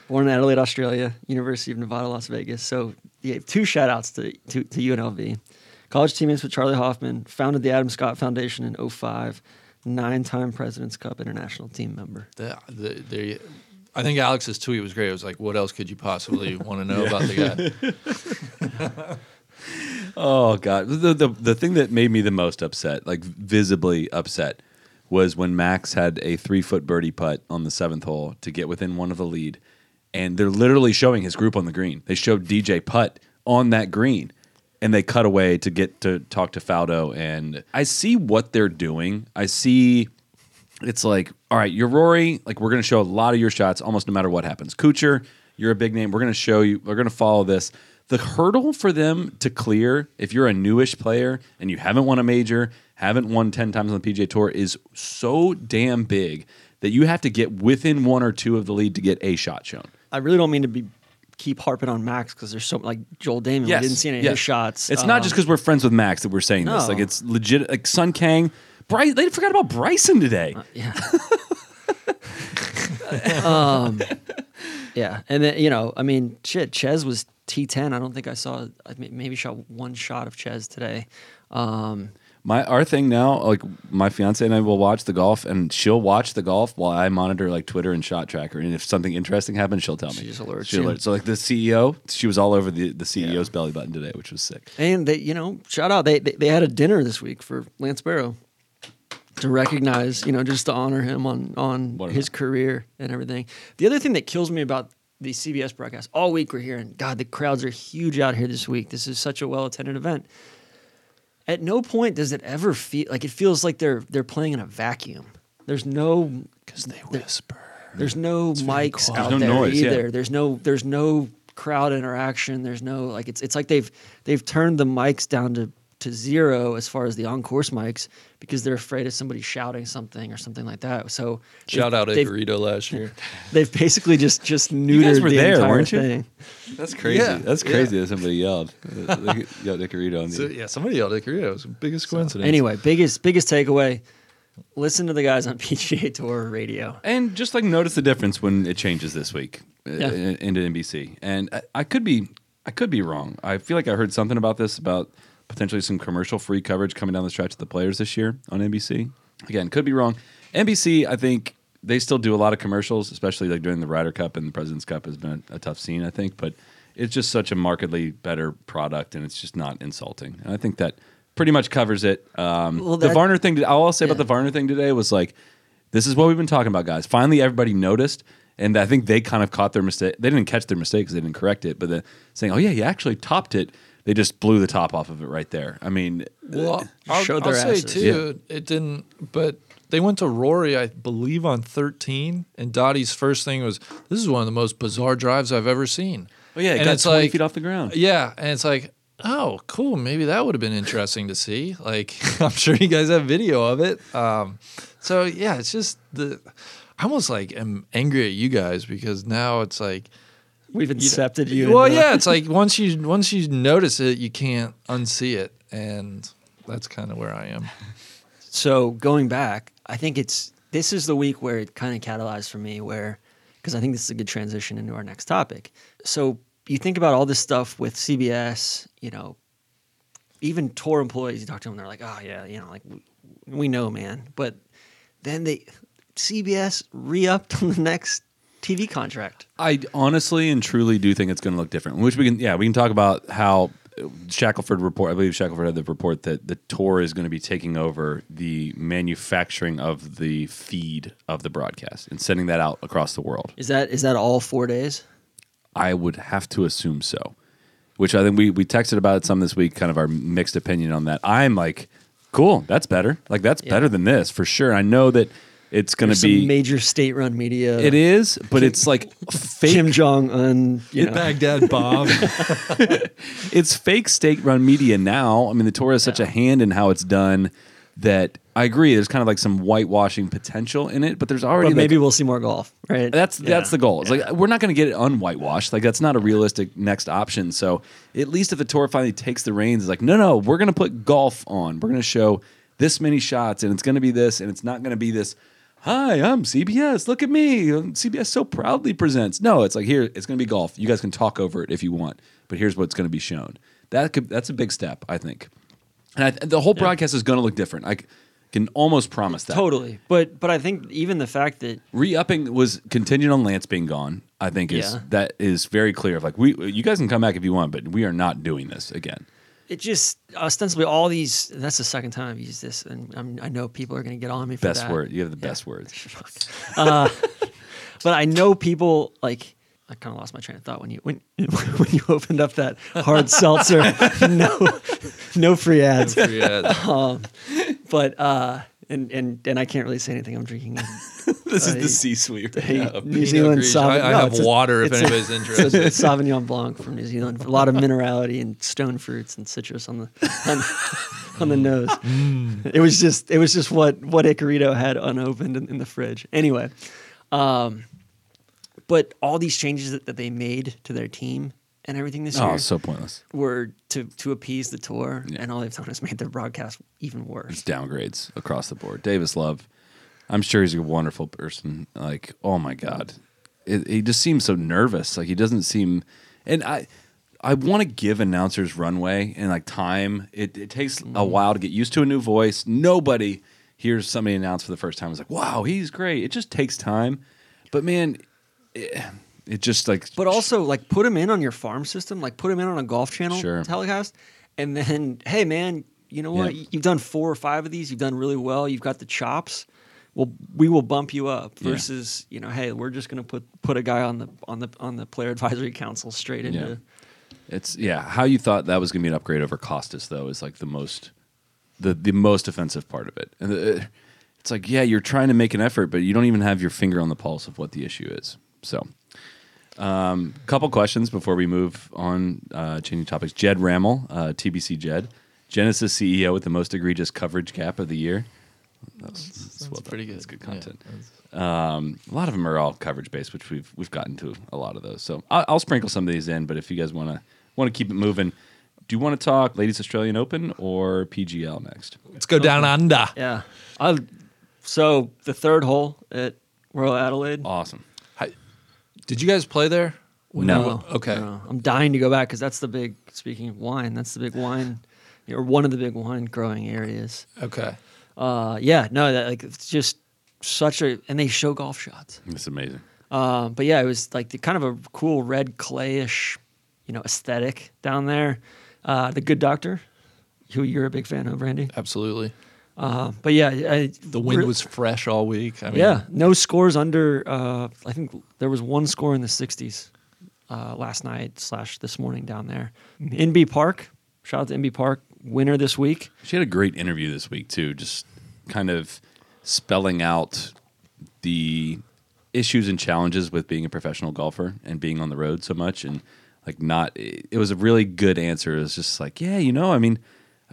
Born in Adelaide, Australia. University of Nevada, Las Vegas. So he gave two shout outs to, to, to UNLV. College teammates with Charley Hoffman. Founded the Adam Scott Foundation in 05. Nine time President's Cup international team member. the, the, the, I think Alex's tweet was great. It was like, what else could you possibly want to know about the guy? Oh god, the, the the thing that made me the most upset, like visibly upset, was when Max had a three foot birdie putt on the seventh hole to get within one of the lead, and they're literally showing his group on the green. They showed DJ putt on that green, and they cut away to get to talk to Faldo. And I see what they're doing. I see it's like, all right, you're Rory. Like, we're going to show a lot of your shots almost no matter what happens. Kuchar, you're a big name. We're going to show you, we're going to follow this. The hurdle for them to clear, if you're a newish player and you haven't won a major, haven't won 10 times on the PGA Tour, is so damn big that you have to get within one or two of the lead to get a shot shown. I really don't mean to be keep harping on Max because there's so like Joel Dahmen. we didn't see any of yes. his shots. It's not Um, just because we're friends with Max that we're saying this. Like, it's legit. Like, Sung Kang, Bryce, they forgot about Bryson today. Yeah. um, yeah, and then you know, I mean, shit. Ches was T ten. I don't think I saw. I maybe shot one shot of Ches today. Um, My our thing now, like my fiance and I will watch the golf, and she'll watch the golf while I monitor like Twitter and Shot Tracker. And if something interesting happens, she'll tell me. She just alerts alert- So like the CEO, she was all over the the CEO's belly button today, which was sick. and they, you know, shout out. They, they they had a dinner this week for Lance Barrow to recognize, you know, just to honor him on on his career and everything. The other thing that kills me about the CBS broadcast all week we're hearing, God, the crowds are huge out here this week. This is such a well attended event. At no point does it ever feel like it feels like they're they're playing in a vacuum. There's no Because they whisper. there's no mics out There's no there noise, yeah. either. There's no there's no crowd interaction. There's no like it's it's like they've they've turned the mics down to to zero as far as the on course mics because they're afraid of somebody shouting something or something like that. So Shout out they've, Icarito last year. they've basically just just guys neutered were the there, entire weren't you? thing. That's crazy. Yeah, That's yeah. crazy that somebody yelled. Yelled Icarito on the. So, yeah, somebody yelled Icarito. It was the biggest coincidence. Anyway, biggest biggest takeaway: listen to the guys on PGA Tour radio. And just like notice the difference when it changes this week uh, Yeah. into NBC. And I, I could be I could be wrong. I feel like I heard something about this about potentially some commercial free coverage coming down the stretch of the players this year on NBC. Again, could be wrong. NBC, I think they still do a lot of commercials, especially like during the Ryder Cup and the President's Cup has been a, a tough scene, I think. But it's just such a markedly better product, and it's just not insulting. And I think that pretty much covers it. Um, Well, the Varner thing, all I'll say Yeah. about the Varner thing today was like, this is what we've been talking about, guys. Finally, everybody noticed, and I think they kind of caught their mistake. They didn't catch their mistake because they didn't correct it, but the, saying, "Oh yeah, he actually topped it," they just blew the top off of it right there. I mean, Well, I'll, showed I'll say too, it didn't. But they went to Rory, I believe, on thirteen, and Dottie's first thing was, "This is one of the most bizarre drives I've ever seen." Oh yeah, it And got it's 20 like- feet off the ground. Yeah, and it's like, oh, cool. Maybe that would have been interesting to see. Like, I'm sure you guys have video of it. Um, so yeah, it's just the. I almost like am angry at you guys because now it's like, We've accepted you. well, yeah, it's like once you once you notice it, you can't unsee it, and that's kind of where I am. So going back, I think it's this is the week where it kind of catalyzed for me, where because I think this is a good transition into our next topic. So you think about all this stuff with CBS, you know, even tour employees. You talk to them, they're like, "Oh yeah, you know, like we, we know, man." But then they CBS re-upped on the next TV contract. I honestly and truly do think it's going to look different. Which we can, yeah, we can talk about how Shackelford report. I believe Shackelford had the report that the tour is going to be taking over the manufacturing of the feed of the broadcast and sending that out across the world. Is that is that all four days? I would have to assume so. Which I think we we texted about it some this week, kind of our mixed opinion on that. I'm like, cool, that's better. Like that's Yeah. better than this for sure. I know that it's going to be. some major state-run media. it is, but it's like fake. Kim Jong Un. You know, Baghdad Bob. it's fake state-run media now. I mean, the tour has such a hand in how it's done that I agree. There's kind of like some whitewashing potential in it, but there's already but like, maybe we'll see more golf, right? That's Yeah. that's the goal. It's like we're not going to get it unwhitewashed. Like that's not a realistic next option. So at least if the tour finally takes the reins, it's like no, no, we're going to put golf on. We're going to show this many shots, and it's going to be this, and it's not going to be this. Hi, I'm CBS. Look at me. CBS so proudly presents. No, it's like here. It's going to be golf. You guys can talk over it if you want, but here's what's going to be shown. That could that's a big step, I think. And I, the whole broadcast is going to look different. I can almost promise that. Totally, but but I think even the fact that re-upping was contingent on Lance being gone. I think is Yeah. that is very clear. Of like we, you guys can come back if you want, but we are not doing this again. It just ostensibly all these. That's the second time I've used this, and I'm, I know people are going to get on me for Best that. word. You have the best words. But I know people like. I kind of lost my train of thought when you when when you opened up that hard seltzer. No, no free ads. yeah. But uh, and and and I can't really say anything. I'm drinking. this is the C-suite. Hey, Yeah. New Zealand Grigio. Sauvignon. I, I no, have it's a- water if it's a- anybody's It's interested. a Sauvignon Blanc from New Zealand. A lot of minerality and stone fruits and citrus on the on, on the nose. It was just it was just what what Icarito had unopened in, in the fridge. Anyway, um, but all these changes that, that they made to their team and everything this Oh, year so pointless. were to to appease the tour, Yeah. and all they've done is made their broadcast even worse. It's downgrades across the board. Davis Love, I'm sure he's a wonderful person. Like, oh my god, it, he just seems so nervous. Like he doesn't seem, and I. I want to give announcers runway and like time. It, it takes a mm-hmm. while to get used to a new voice. Nobody hears somebody announce for the first time. It's like, wow, he's great. It just takes time. But man, it, it just like. But also, like, put him in on your farm system. Like, put him in on a golf channel Sure. telecast, and then, hey, man, you know what? Yeah. You've done four or five of these. You've done really well. You've got the chops. Well, we will bump you up. Yeah. Versus, you know, hey, we're just gonna put put a guy on the on the on the player advisory council straight into. Yeah. It's yeah. How you thought that was going to be an upgrade over Kostis though is like the most, the the most offensive part of it. And the, it's like yeah, you're trying to make an effort, but you don't even have your finger on the pulse of what the issue is. So, um, couple questions before we move on, uh, changing topics. Jed Rammel, uh, TBC Jed, Genesis CEO with the most egregious coverage gap of the year. That's, that's well done. pretty good. That's good Yeah, content. Um, a lot of them are all coverage based, which we've we've gotten to a lot of those. So I'll, I'll sprinkle some of these in. But if you guys want to want to keep it moving, do you want to talk Ladies Australian Open or PGL next? Let's go down under. Yeah. I, so the third hole at Royal Adelaide. Awesome. Did you guys play there? No. Okay. No, I'm dying to go back because that's the big. Speaking of wine, that's the big wine, or one of the big wine growing areas. Okay. Uh, yeah, no, that like it's just such a, and they show golf shots. It's amazing. Um, but yeah, it was like the kind of a cool red clayish, you know, aesthetic down there. Uh, the Good Doctor, who you're a big fan of, Randy. Absolutely. Uh, but yeah, I, The wind was fresh all week. I mean, yeah, no scores under. Uh, I think there was one score in the 60s uh, last night slash this morning down there. Inbee Park, shout out to Inbee Park, winner this week. She had a great interview this week too, just kind of spelling out the issues and challenges with being a professional golfer and being on the road so much. And like not. It was a really good answer. It was just like, yeah, you know, I mean,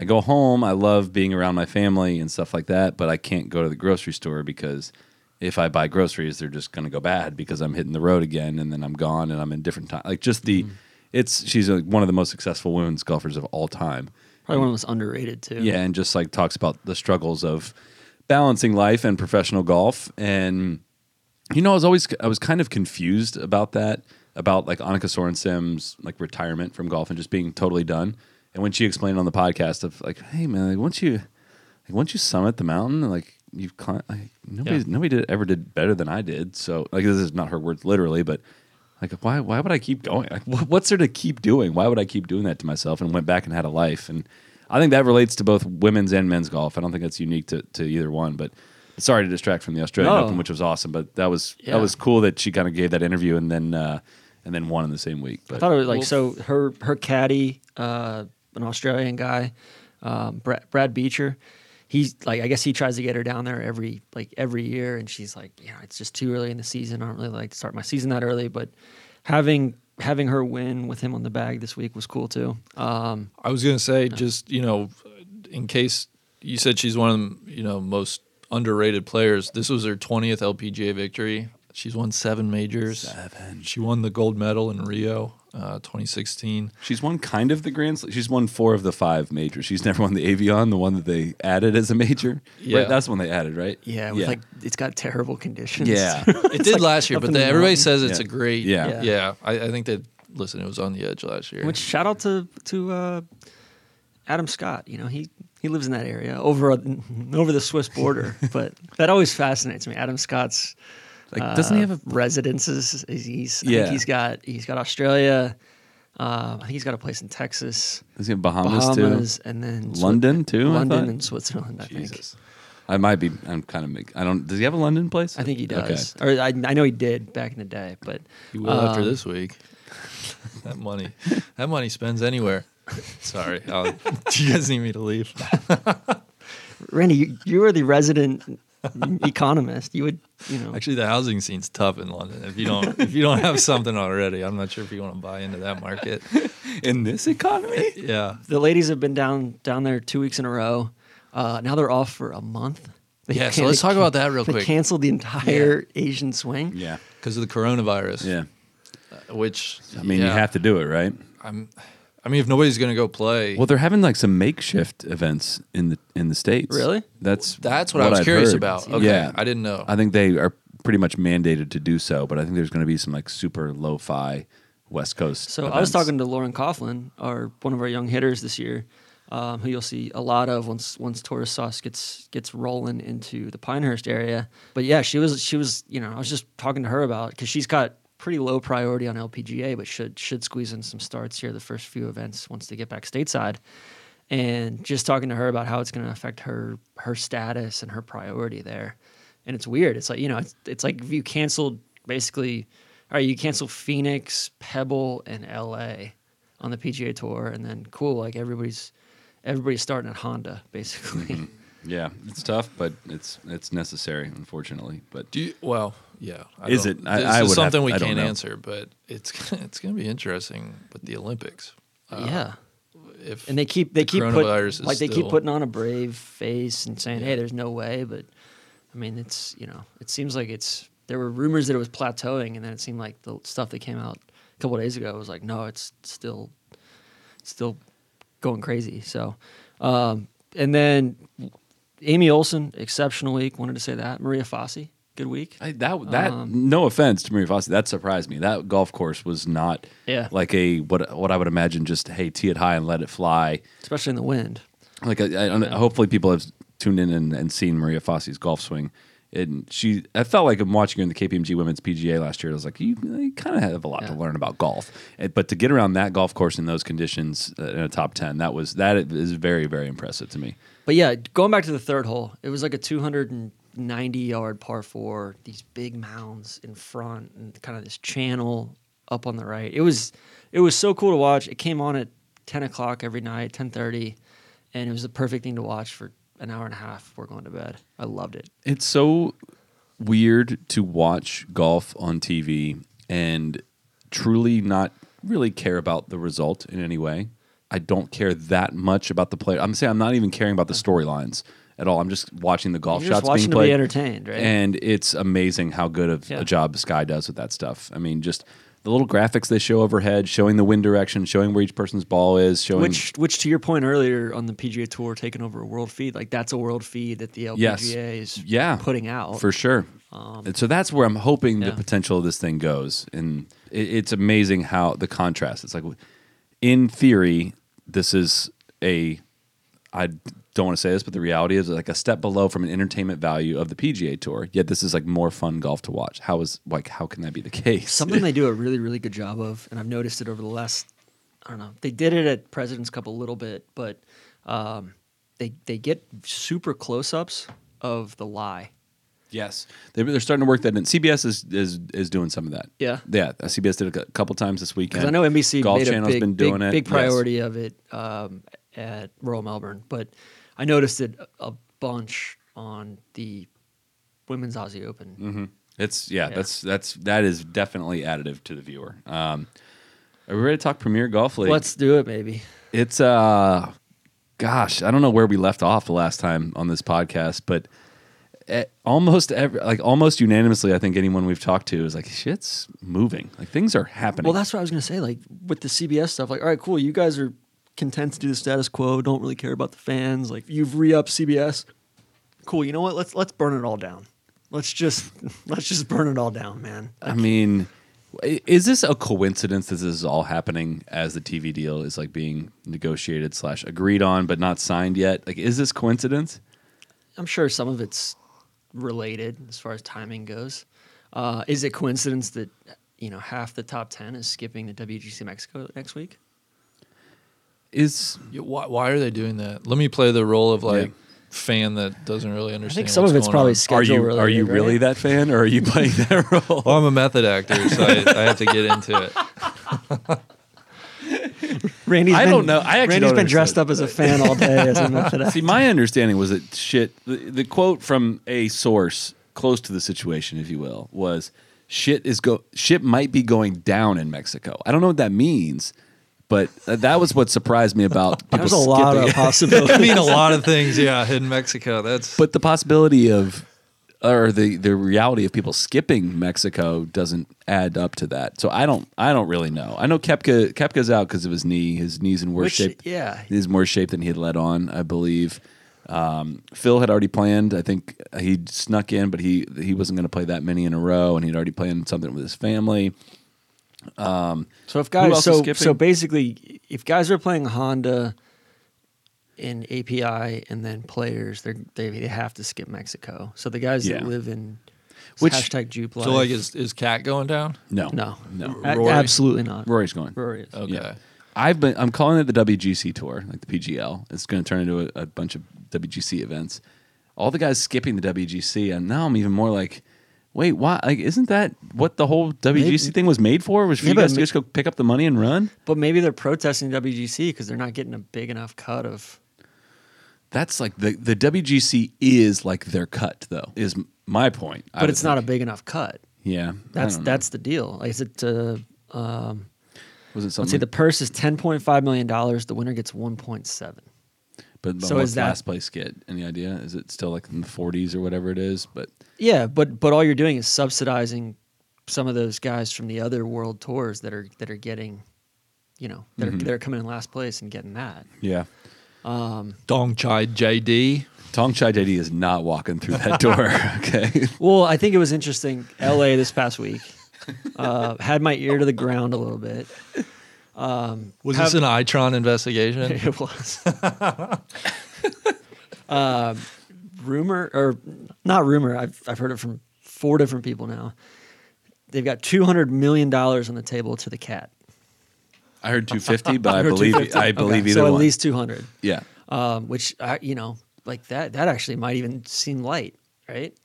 I go home. I love being around my family and stuff like that, but I can't go to the grocery store because if I buy groceries, they're just going to go bad because I'm hitting the road again and then I'm gone and I'm in different time. Like just the, mm-hmm. it's she's one of the most successful women's golfers of all time. Probably one of the most underrated too. Yeah, and just like talks about the struggles of balancing life and professional golf. And you know, I was always I was kind of confused about that, about like Annika Sorenstam's like retirement from golf and just being totally done. And when she explained on the podcast of like, hey man, like once you like once you summit the mountain, like you've climbed, like nobody Yeah. nobody did, ever did better than I did. So like this is not her words literally, but like why why would I keep going? Like wh- what's there to keep doing? Why would I keep doing that to myself? And went back and had a life. And I think that relates to both women's and men's golf. I don't think that's unique to, to either one. But sorry to distract from the Australian No. Open, which was awesome. But that was Yeah. that was cool that she kind of gave that interview and then uh, and then won in the same week. But I thought it was like so. Her her caddy, uh, an Australian guy, um, Brad, Brad Beecher. He's like, I guess he tries to get her down there every like every year, and she's like, you know, it's just too early in the season. I don't really like to start my season that early, but having having her win with him on the bag this week was cool too. Um, I was gonna say, just you know, in case you said she's one of the you know most underrated players. This was her twentieth LPGA victory. She's won seven majors. Seven. She won the gold medal in Rio, uh, 2016. She's won kind of the Grand Slam. She's won four of the five majors. She's never won the Evian, the one that they added as a major. Yeah. Right, that's the one they added, right? yeah, with like it's got terrible conditions. Yeah. It did last year, but the, the everybody mountains. says it's Yeah. a great. Yeah. yeah. Yeah. I, I think that listen, it was on the edge last year. Which shout out to to uh, Adam Scott. You know he he lives in that area over over the Swiss border, but that always fascinates me. Adam Scott's Like, doesn't he uh, have a residences? He's, he's I Yeah. think he's got he's got Australia. Uh, I think he's got a place in Texas, Does he have Bahamas, Bahamas, too? and then Swi- London, too, London thought? and Switzerland. I Jesus. I might be. I'm kind of. Make, I don't. Does he have a London place? I think he Okay. does, or I, I know he did back in the day. But You will after um, this week. that money, that money spends anywhere. Sorry, I'll, do you guys need me to leave? Randy, you, you are the resident economist. You would you know Actually, the housing scene's tough in London. If you don't, if you don't have something already, I'm not sure if you want to buy into that market. in this economy. Yeah, the ladies have been down down there two weeks in a row. Uh, now they're off for a month. They Yeah, so let's talk about that real they quick. canceled the entire Asian swing. Yeah. because of the coronavirus. Yeah. which I mean, you have to do it, right? I'm. I mean, if nobody's gonna go play, Well, they're having like some makeshift events in the in the states. Really? That's that's what, I was I've curious heard. about. Okay, Yeah, I didn't know. I think they are pretty much mandated to do so, but I think there's going to be some like super lo-fi West Coast. So I was talking to Lauren Coughlin, our one of our young hitters this year, um, who you'll see a lot of once once Tourist Sauce gets gets rolling into the Pinehurst area. But yeah, she was she was you know I was just talking to her about because she's got pretty low priority on LPGA, but should should squeeze in some starts here the first few events once they get back stateside. And just talking to her about how it's going to affect her her status and her priority there. And it's weird. It's like you know it's it's like if you canceled basically all right, you cancel Phoenix, Pebble, and LA on the PGA Tour, and then cool, like everybody's everybody's starting at Honda, basically. Mm-hmm. Yeah, it's tough, but it's it's necessary, unfortunately. But Do you, well, yeah. I Is it? I- This I is would have- something we I can't answer, but it's it's going to be interesting with the Olympics. Uh, yeah, If and they keep they the keep put, is like they keep putting on a brave face and saying, Yeah. "Hey, there's no way," but I mean, it's you know, it seems like it's there were rumors that it was plateauing, and then it seemed like the stuff that came out a couple of days ago was like, no, it's still still going crazy. So, um, and then Amy Olson, exceptional week. Wanted to say that. Maria Fassi, good week. I, that that Um, no offense to Maria Fassi, that surprised me. That golf course was not Yeah. like a what what I would imagine just hey tee it high and let it fly. especially in the wind. Like I, I, don't- hopefully people have tuned in and, and seen Maria Fassi's golf swing. And she, I felt like I'm watching her in the KPMG Women's PGA last year. I was like, you, you kind of have a lot to learn about golf. And- but to get around that golf course in those conditions uh, in a top ten, that was that is very very impressive to me. But yeah, going back to the third hole, it was like a 290 yard par four, these big mounds in front and kind of this channel up on the right. It was it was so cool to watch. It came on at 10 o'clock every night, 10:30, and it was the perfect thing to watch for an hour and a half before going to bed. I loved it. It's so weird to watch golf on TV and truly not really care about the result in any way. I don't care that much about the player. I'm saying I'm not even caring about the storylines at all. I'm just watching the golf You're just shots watching being to be played. entertained, right? And it's amazing how good of Yeah. a job Sky does with that stuff. I mean, just the little graphics they show overhead, showing the wind direction, showing where each person's ball is, showing Which, which to your point earlier on the PGA Tour taking over a world feed, like that's a world feed that the LPGA Yes. is yeah putting out. for sure. Um, and so that's where I'm hoping the yeah. potential of this thing goes, and it, it's amazing how the contrast. It's like, in theory, this is a. I don't want to say this, but the reality is like a step below from an entertainment value of the PGA Tour. Yet this is like more fun golf to watch. How is like how can that be the case? Something they do a really, really good job of, and I've noticed it over the last, I don't know, they did it at President's Cup a little bit, but um, they they get super close ups of the lie. Yes, they, they're starting to work that in. CBS is is is doing some of that. Yeah. yeah. CBS did it a couple times this weekend. I know NBC Golf Channel's big, been doing big, it. big Yes. priority of it um, at Royal Melbourne, but I noticed it a a bunch on the Women's Aussie Open. Mm-hmm. It's yeah, Yeah. That's that's that is definitely additive to the viewer. Um, are we ready to talk Premier Golf League? Let's do it, baby. It's uh, gosh, I don't know where we left off the last time on this podcast, but eh, almost every, like almost unanimously, I think anyone we've talked to is like, shit's moving. Like things are happening. Well, that's what I was gonna say. Like with the CBS stuff, like, all right, cool. You guys are content to do the status quo. Don't really care about the fans. Like you've re-upped CBS. Cool. You know what? Let's let's burn it all down. Let's just let's just burn it all down, man. I mean, is this a coincidence that this is all happening as the TV deal is like being negotiated slash agreed on but not signed yet? Like, is this coincidence? I'm sure some of it's related as far as timing goes. Uh, is it coincidence that you know half the top ten is skipping the WGC Mexico next week? Is Why, why are they doing that? Let me play the role of like Yeah. fan that doesn't really understand. I think some what's of it's probably on. schedule are you related. are you right? really that fan or are you playing that role? Well, I'm a method actor, so I, I have to get into it. Randy's I been, don't know. I actually Randy's don't been dressed up as a fan all day as a method actor. See, my understanding was that shit. The, the quote from a source close to the situation, if you will, was shit is go shit might be going down in Mexico. I don't know what that means, but uh, that was what surprised me about people There's a lot skipping of it. I mean, a lot of things, yeah, in Mexico. That's But the possibility of or the the reality of people skipping Mexico doesn't add up to that. So I don't I don't really know. I know Koepka Koepka's out because of his knee. His knee's in worse Which, shape. yeah. he's in worse shape than he had let on. I believe. Um, Phil had already planned. I think he snuck in, but he he wasn't going to play that many in a row, and he'd already planned something with his family. So if guys, so so basically, if guys are playing Honda in API and then players, they they they have to skip Mexico. So the guys that live in Which- hashtag Jupe so. Like, is is cat going down? No, no, no. A- Rory? absolutely not. Rory's going. Rory is. Okay. Yeah. I've been. I'm calling it the WGC tour, like the PGL. It's going to turn into a, a bunch of WGC events. All the guys skipping the WGC, and now I'm even more like, wait, why? Like, isn't that what the whole WGC Maybe- thing was made for? Was for Yeah, you guys to just go pick up the money and run? But maybe they're protesting WGC because they're not getting a big enough cut of. That's like the the WGC is like their cut, though. Is my point. But it's not a big enough cut. Yeah, That's I don't know. that's the deal. Like, is it? Uh, um, was it let's something? see. The purse is ten point five million dollars. The winner gets one point seven. But, but so what's is that- last place get? Any idea? Is it still like in the 40s or whatever it is? But Yeah, but but all you're doing is subsidizing some of those guys from the other world tours that are that are getting, you know, that Mm-hmm. are they're coming in last place and getting that. yeah, Dong Chai JD. Dong Chai JD is not walking through that door. okay. Well, I think it was interesting. L.A. this past week uh, had my ear to the ground a little bit. Was Have- this an Itron investigation? It was. um, rumor or not rumor? I've I've heard it from four different people now. They've got two hundred million dollars on the table to the cat. I heard 250, but I heard believe I believe Okay, either so at one. least two hundred. yeah. um, which I, you know, like that. That actually might even seem light, right?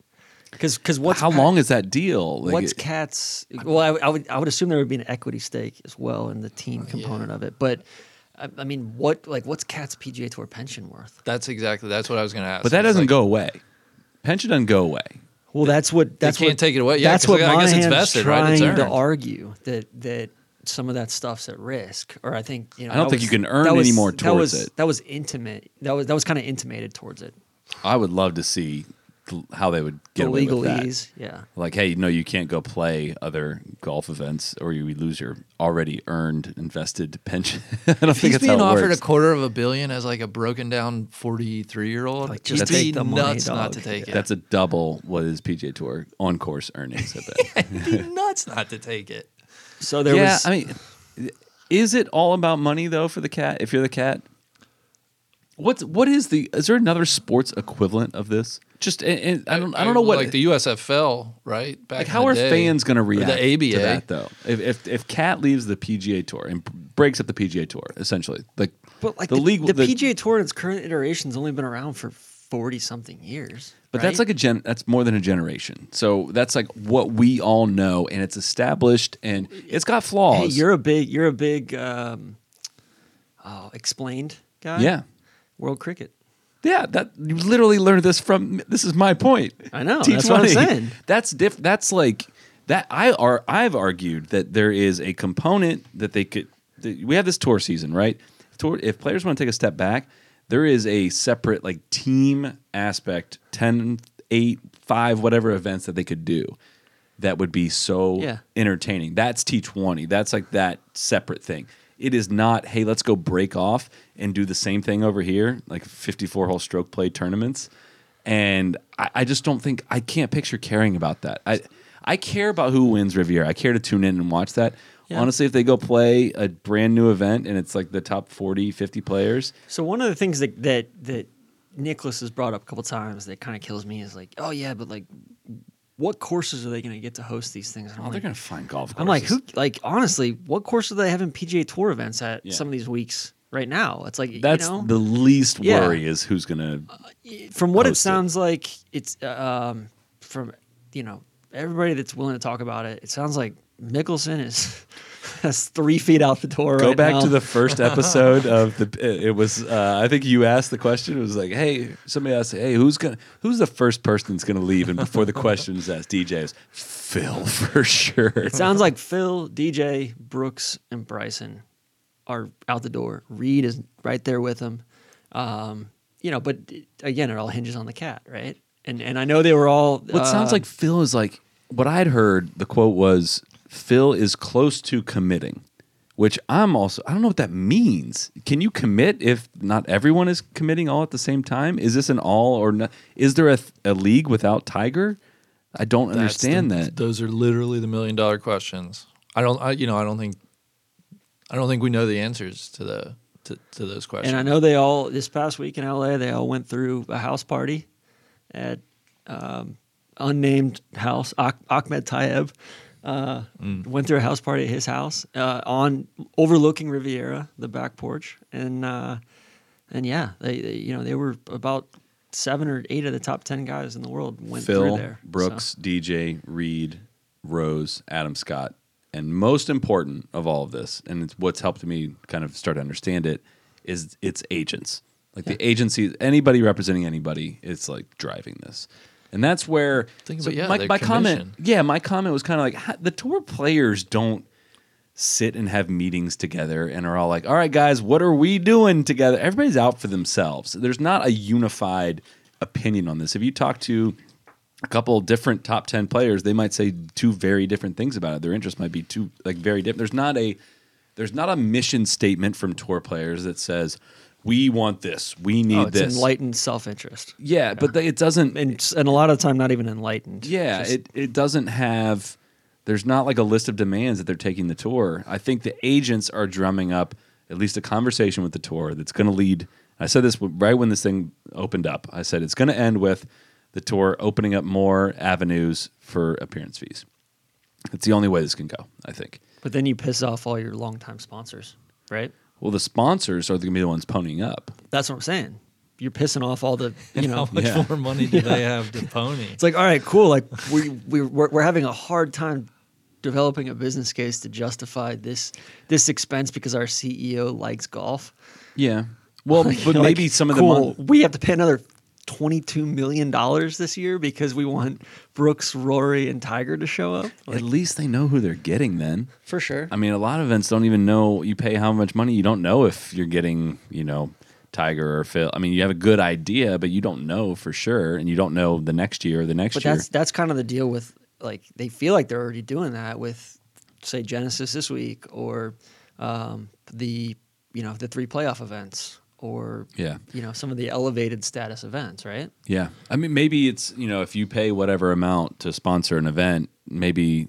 Because because what's How Cat- long is that deal? Like, what's it- cats? Well, I, I would I would assume there would be an equity stake as well in the team Oh, component of it. But I, I mean, what like what's Cat's PGA Tour pension worth? That's exactly. That's what I was going to ask. but that doesn't like- go away. Pension doesn't go away. Well, that's what that's can't what, take it away. Yeah, that's 'cause what I guess it's Monahan's vested, right? It's trying to argue that that some of that stuff's at risk, or I think you know. I don't think was- you can earn that any was- more that towards was, it. That was intimate. That was that was kind of intimated towards it. I would love to see th- how they would get the away with that. legalese, yeah. Like, hey, no, you can't go play other golf events, or you lose your already earned invested pension. I don't think He's that's being how it offered works. a quarter of a billion as like a broken down 43 year old. Like, He'd just be take the money, nuts not to take it. That's a double what is PGA Tour on course earnings. I bet. He'd be nuts not to take it. So there yeah, was. I mean, is it all about money though for the cat? If you're the cat, what's what is the? Is there another sports equivalent of this? Just and, and I don't I don't know what like the USFL, right? Back like in how the are day. fans going to react The ABA. to that though? If if if Cat leaves the PGA Tour and breaks up the PGA Tour, essentially, like but like the the, league, the, PGA Tour in its current iteration's only been around for forty something years. But that's like a gen. That's more than a generation. So that's like what we all know, and it's established, and it's got flaws. Hey, you're a big, you're a big, um, oh, explained guy. yeah, World Cricket. Yeah. That you literally learned this from. This is my point. I know, that's what I'm saying. That's diff. That's like that. I are. I've argued that there is a component that they could. That we have this tour season, right? Tour. If players want to take a step back, there is a separate like team aspect, 10, 8, 5, whatever events that they could do. That would be so Yeah. entertaining. That's T20. That's like that separate thing. It is not, hey, let's go break off and do the same thing over here, like 54 hole stroke play tournaments. And I, I just don't think, I can't picture caring about that. I, I care about who wins Riviera. I care to tune in and watch that. Yeah. Honestly, if they go play a brand new event and it's like the top 40, 50 players, So one of the things that that that Nicholas has brought up a couple times that kind of kills me is like, oh yeah, but like, what courses are they going to get to host these things? And I'm oh, they're like, going to find golf courses. I'm like, who? Like, honestly, what course are they having PGA Tour events at Yeah. some of these weeks right now? It's like That's you know, the least Yeah. worry is who's going to. from what it host it. sounds like, it's uh, um, from you know everybody that's willing to talk about it. It sounds like Mickelson is has three feet out the door. Go right back now. to the first episode of the. It was. Uh, I think you asked the question. It was like, hey, somebody asked, hey, who's gonna, who's the first person that's gonna leave? And before the question is asked, DJ is Phil for sure. It sounds like Phil, DJ, Brooks, and Bryson are out the door. Reed is right there with them. Um, you know, but again, it all hinges on the cat, right? And and I know they were all. What sounds uh, like Phil is like what I'd heard. The quote was, "Phil is close to committing," which I'm also. I don't know what that means. Can you commit if not everyone is committing all at the same time? Is this an all or not? Is there a, a league without Tiger? I don't That's understand the- that. Those are literally the million dollar questions. I don't. I, you know, I don't think. I don't think we know the answers to the to, to those questions. And I know they all this past week in LA, they all went through a house party at um, unnamed house. Ah- Ahmed Tayeb uh, Mm. went through a house party at his house uh, on overlooking Riviera, the back porch, and uh, and yeah, they, they you know they were about seven or eight of the top ten guys in the world went through Phil, there. So- Brooks, DJ, Reed, Rose, Adam Scott, and most important of all of this, and it's what's helped me kind of start to understand it, is its agents. Like the agency, anybody representing anybody, it's like driving this. And that's where Think so about- yeah, my, my comment. Yeah, my comment was kind of like the tour players don't sit and have meetings together and are all like, "All right, guys, what are we doing together?" Everybody's out for themselves. There's not a unified opinion on this. If you talk to a couple different top 10 players, they might say two very different things about it. Their interests might be two like very different. There's not a there's not a mission statement from tour players that says we want this, we need oh, it's this. enlightened self interest, yeah, but the, it doesn't and and a lot of the time not even enlightened. yeah, Just- it, it doesn't have. There's not like a list of demands that they're taking the tour. I think the agents are drumming up at least a conversation with the tour that's going to lead. I said this right when this thing opened up. I said it's going to end with the tour opening up more avenues for appearance fees. It's the only way this can go. I think. But then you piss off all your longtime sponsors, right? Well, the sponsors are going to be the ones ponying up. That's what I'm saying. You're pissing off all the, you know. How much Yeah. more money do they have to pony? It's like, all right, cool. Like we we we're, we're having a hard time developing a business case to justify this this expense because our CEO likes golf. Yeah. Well, Like, but like, maybe some of cool, the mon- we have to pay another twenty-two million dollars this year because we want Brooks, Rory, and Tiger to show up. At least they know who they're getting then. For sure. I mean, a lot of events don't even know you pay how much money. You don't know if you're getting, you know, Tiger or Phil. I mean, you have a good idea, but you don't know for sure, and you don't know the next year or the next But year. But that's that's kind of the deal with like they feel like they're already doing that with say Genesis this week or um, the you know the three playoff events or Yeah. you know some of the elevated status events, right? Yeah. I mean, maybe it's, you know, if you pay whatever amount to sponsor an event, maybe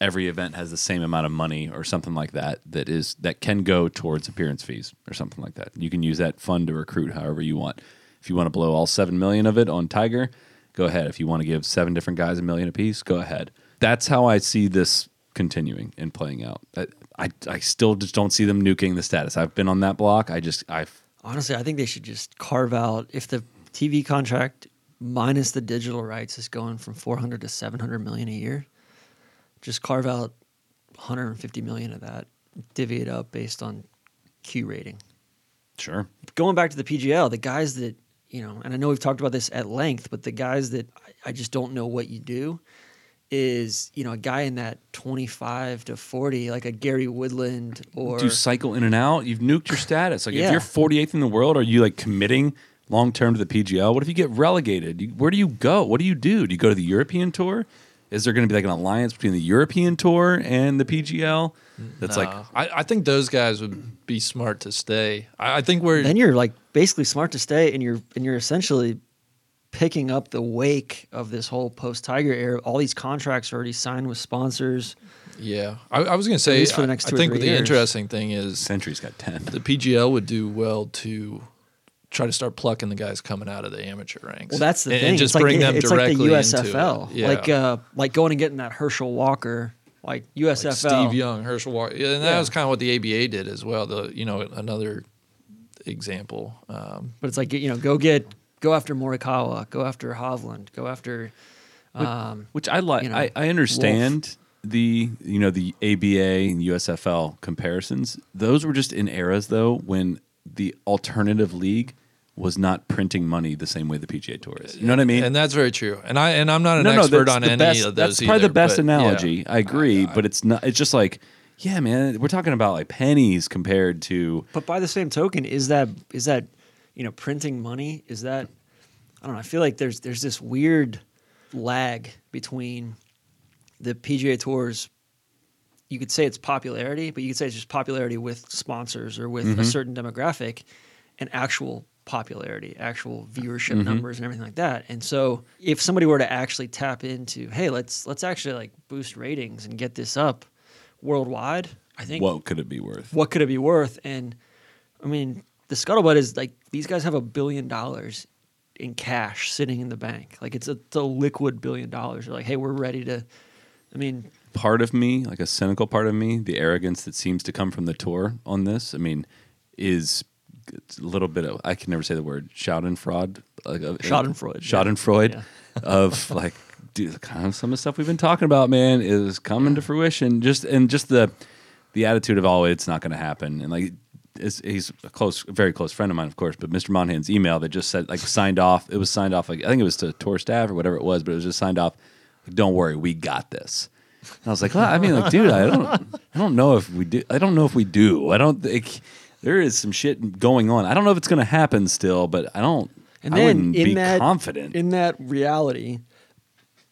every event has the same amount of money or something like that that is that can go towards appearance fees or something like that. You can use that fund to recruit however you want. If you want to blow all 7 million of it on Tiger, go ahead. If you want to give seven different guys a million apiece, go ahead. That's how I see this continuing and playing out. I, I, I still just don't see them nuking the status. I've been on that block. I just I Honestly, I think they should just carve out if the TV contract minus the digital rights is going from 400 to 700 million a year, just carve out 150 million of that, divvy it up based on Q rating. sure. Going back to the PGL, the guys that, you know, and I know we've talked about this at length, but the guys that I, I just don't know what you do is, you know, a guy in that 25 to 40, like a Gary Woodland or do you cycle in and out? You've nuked your status. Like Yeah. if you're 48th in the world, are you like committing long term to the PGL? What if you get relegated? You- Where do you go? What do you do? Do you go to the European Tour? Is there going to be like an alliance between the European Tour and the PGL? That's like I, I think those guys would be smart to stay. I, I think we're then you're like basically smart to stay and you're and you're essentially picking up the wake of this whole post Tiger era. All these contracts are already signed with sponsors. yeah. I, I was going to say least for the next I, two I think the years. interesting thing is Sentry's got 10. the PGL would do well to try to start plucking the guys coming out of the amateur ranks. Well, that's the and, thing. And just it's bring like, them it's directly like the into USFL, it. Yeah. like uh, like going and getting that Herschel Walker, like USFL. Like Steve Young, Herschel Walker, and that Yeah. was kind of what the ABA did as well. The you know another example. Um, But it's like you know, go get go after Morikawa, go after Hovland, go after. Um, Which I like. you know, I, I understand the you know the ABA and USFL comparisons. Those were just in eras though when the alternative league was not printing money the same way the PGA Tour is. You know what I mean? and that's very true. And I and I'm not an no, no, expert that's on any best, of those. That's probably the best but, yeah. analogy. I agree, but it's not. It's just like, yeah, man, we're talking about like pennies compared to. but by the same token, is that is that you know printing money? Is that I don't know. I feel like there's there's this weird lag between the PGA Tour's. You could say it's popularity, but you could say it's just popularity with sponsors or with a mm-hmm. certain demographic, and actual popularity, actual viewership mm-hmm. numbers, and everything like that. And so, if somebody were to actually tap into, hey, let's let's actually like boost ratings and get this up worldwide, I think What could it be worth? what could it be worth? And I mean, the scuttlebutt is like these guys have a billion dollars in cash sitting in the bank. Like it's a, it's a liquid billion dollars. They're like, hey, we're ready to. I mean, part of me, like a cynical part of me, the arrogance that seems to come from the tour on this, I mean, is it's a little bit of I can never say the word Schadenfreude, like Schadenfreude, yeah. Schadenfreude Yeah. of like, dude, kind of some of the stuff we've been talking about, man, is coming to fruition. Just and just the the attitude of oh, it's not going to happen, and like. Is, he's a close, very close friend of mine, of course. But Mr. Monahan's email that just said like signed off. It was signed off. Like I think it was to tour staff or whatever it was, but it was just signed off. Like, don't worry, we got this. And I was like, well, I mean, like, dude, I don't, I don't know if we do. I don't know if we do. I don't think there is some shit going on. I don't know if it's going to happen still, but I don't. and I then wouldn't in be that confident. in that reality,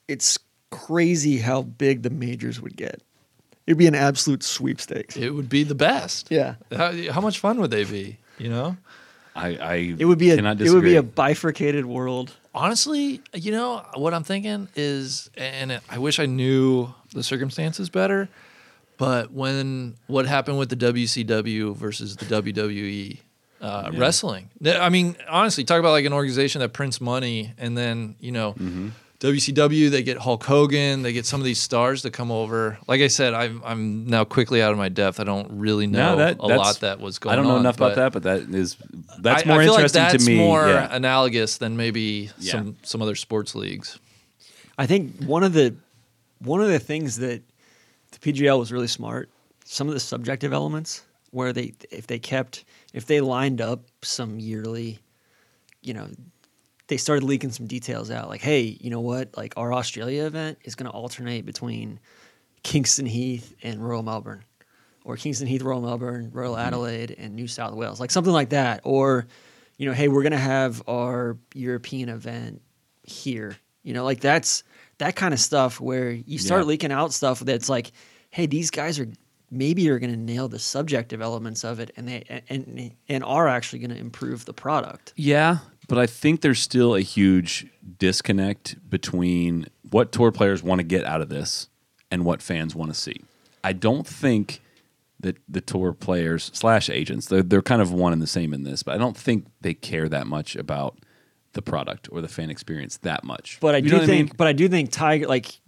it's crazy how big the majors would get. It'd be an absolute sweepstakes. It would be the best. Yeah. How, how much fun would they be? You know. I, I It would be a it would be a bifurcated world. Honestly, you know what I'm thinking is, and I wish I knew the circumstances better. But when what happened with the WCW versus the WWE uh, wrestling, I mean, honestly, talk about like an organization that prints money, and then you know, Mm-hmm. WCW they get Hulk Hogan, they get some of these stars to come over. Like I said, I'm I'm now quickly out of my depth. I don't really know No, that- a lot that was going I don't know on, enough about that, but that is that's I- more I feel interesting like that's to me. more yeah. analogous than maybe Yeah. some some other sports leagues. I think one of the one of the things that the PGL was really smart. Some of the subjective elements where they if they kept if they lined up some yearly, you know, they started leaking some details out. Like, hey, you know what? Like our Australia event is going to alternate between Kingston Heath and Royal Melbourne, or Kingston Heath, Royal Melbourne, Royal mm-hmm. Adelaide, and New South Wales, like something like that. Or, you know, hey, we're going to have our European event here. You know, like that's that kind of stuff where you start Yeah. leaking out stuff that's like, hey, these guys are maybe are going to nail the subjective elements of it, and they and and are actually going to improve the product. Yeah, but I think there's still a huge disconnect between what tour players want to get out of this and what fans want to see. I don't think that the tour players slash agents they're, they're kind of one and the same in this, but I don't think they care that much about the product or the fan experience that much. But I You do think, mean? but I do think Tiger, like,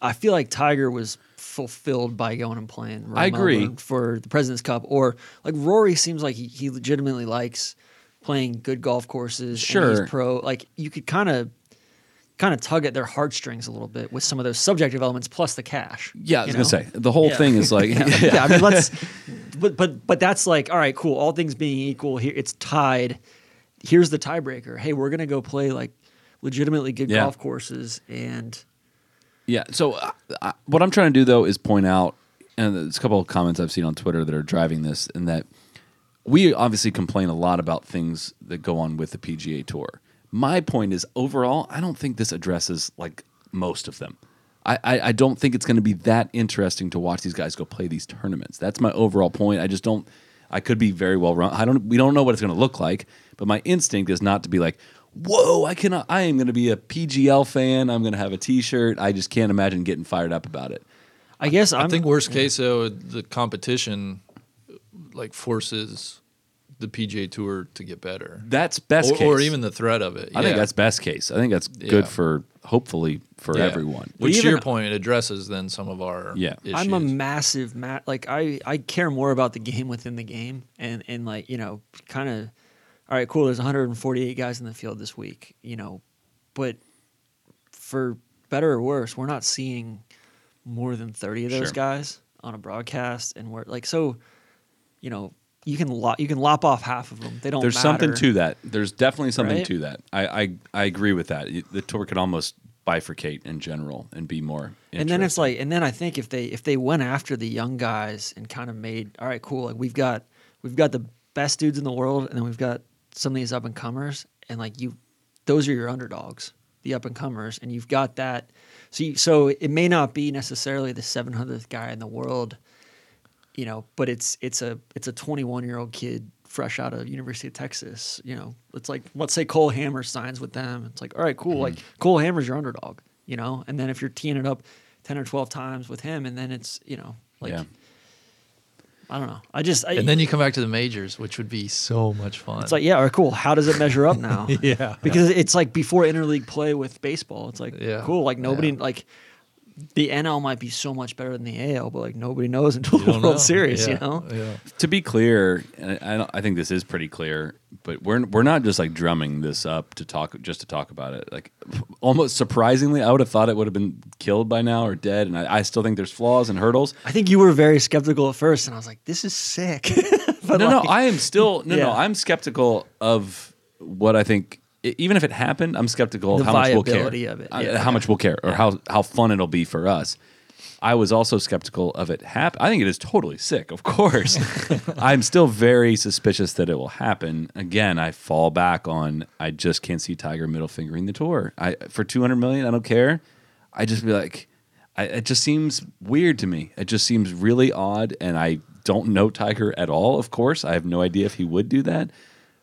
I feel like Tiger was fulfilled by going and playing. Royal I agree. Melbourne for the President's Cup, or like Rory seems like he, he legitimately likes playing good golf courses. Sure. pro. Like you could kind of, kind of tug at their heartstrings a little bit with some of those subjective elements plus the cash. yeah, I was gonna say the whole Yeah. thing is like yeah, I mean, let's. But but but that's like, all right, cool. All things being equal, here it's tied. Here's the tiebreaker. Hey, we're gonna go play like legitimately good Yeah. golf courses, and Yeah. So uh, uh, what I'm trying to do though is point out, and there's a couple of comments I've seen on Twitter that are driving this, and that we obviously complain a lot about things that go on with the PGA Tour. My point is, overall, I don't think this addresses like most of them. I, I, I don't think it's going to be that interesting to watch these guys go play these tournaments. That's my overall point. I just don't. I could be very well wrong. I don't. We don't know what it's going to look like. But my instinct is not to be like, whoa, I cannot. I am going to be a PGL fan. I'm going to have a T-shirt. I just can't imagine getting fired up about it. I guess I'm, I think worst case though, the competition like forces the PGA Tour to get better, That's best or, case, or even the threat of it. I think that's best case. I think that's good Yeah. for hopefully for Yeah. everyone. Which to your point, it addresses then some of our Yeah. Issues. I'm a massive ma- like I I care more about the game within the game and and like you know kind of all right cool there's 148 guys in the field this week you know but for better or worse we're not seeing more than 30 of those Sure. guys on a broadcast and we're like so you know you can lop you can lop off half of them they don't There's something to that. There's definitely something Right? to that. I, I I agree with that. The tour could almost bifurcate in general and be more. and then it's like and then i think if they if they went after the young guys and kind of made all right cool like we've got we've got the best dudes in the world and then we've got some of these up and comers and like you those are your underdogs the up and comers and you've got that so you, so it may not be necessarily the 700th guy in the world you know but it's it's a it's a 21 year old kid fresh out of university of texas you know it's like let's say cole hammer signs with them it's like all right cool like mm-hmm. cole hammer's your underdog you know and then if you're teeing it up 10 or 12 times with him and then it's you know like yeah. i don't know i just I, and then you come back to the majors, which would be so much fun. it's like yeah all right cool how does it measure up now yeah, because it's like before interleague play with baseball it's like Yeah. cool like nobody Yeah. like the NL might be so much better than the AL, but like nobody knows until the World know. Series, Yeah, you know. Yeah. To be clear, and I, I think this is pretty clear, but we're we're not just like drumming this up to talk just to talk about it. Like almost surprisingly, I would have thought it would have been killed by now or dead, and I, I still think there's flaws and hurdles. I think you were very skeptical at first, and I was like, "This is sick." but no, like, no, I am still no, no. Yeah. I'm skeptical of what I think. Even if it happened, I'm skeptical of The how much we'll care. of it, Uh, yeah. How much we'll care, or how how fun it'll be for us. I was also skeptical of it happen. I think it is totally sick, of course. I'm still very suspicious that it will happen. Again, I fall back on I just can't see Tiger middle fingering the tour. I for 200 million, I don't care. I just be like, I, it just seems weird to me. It just seems really odd, and I don't know Tiger at all. Of course, I have no idea if he would do that.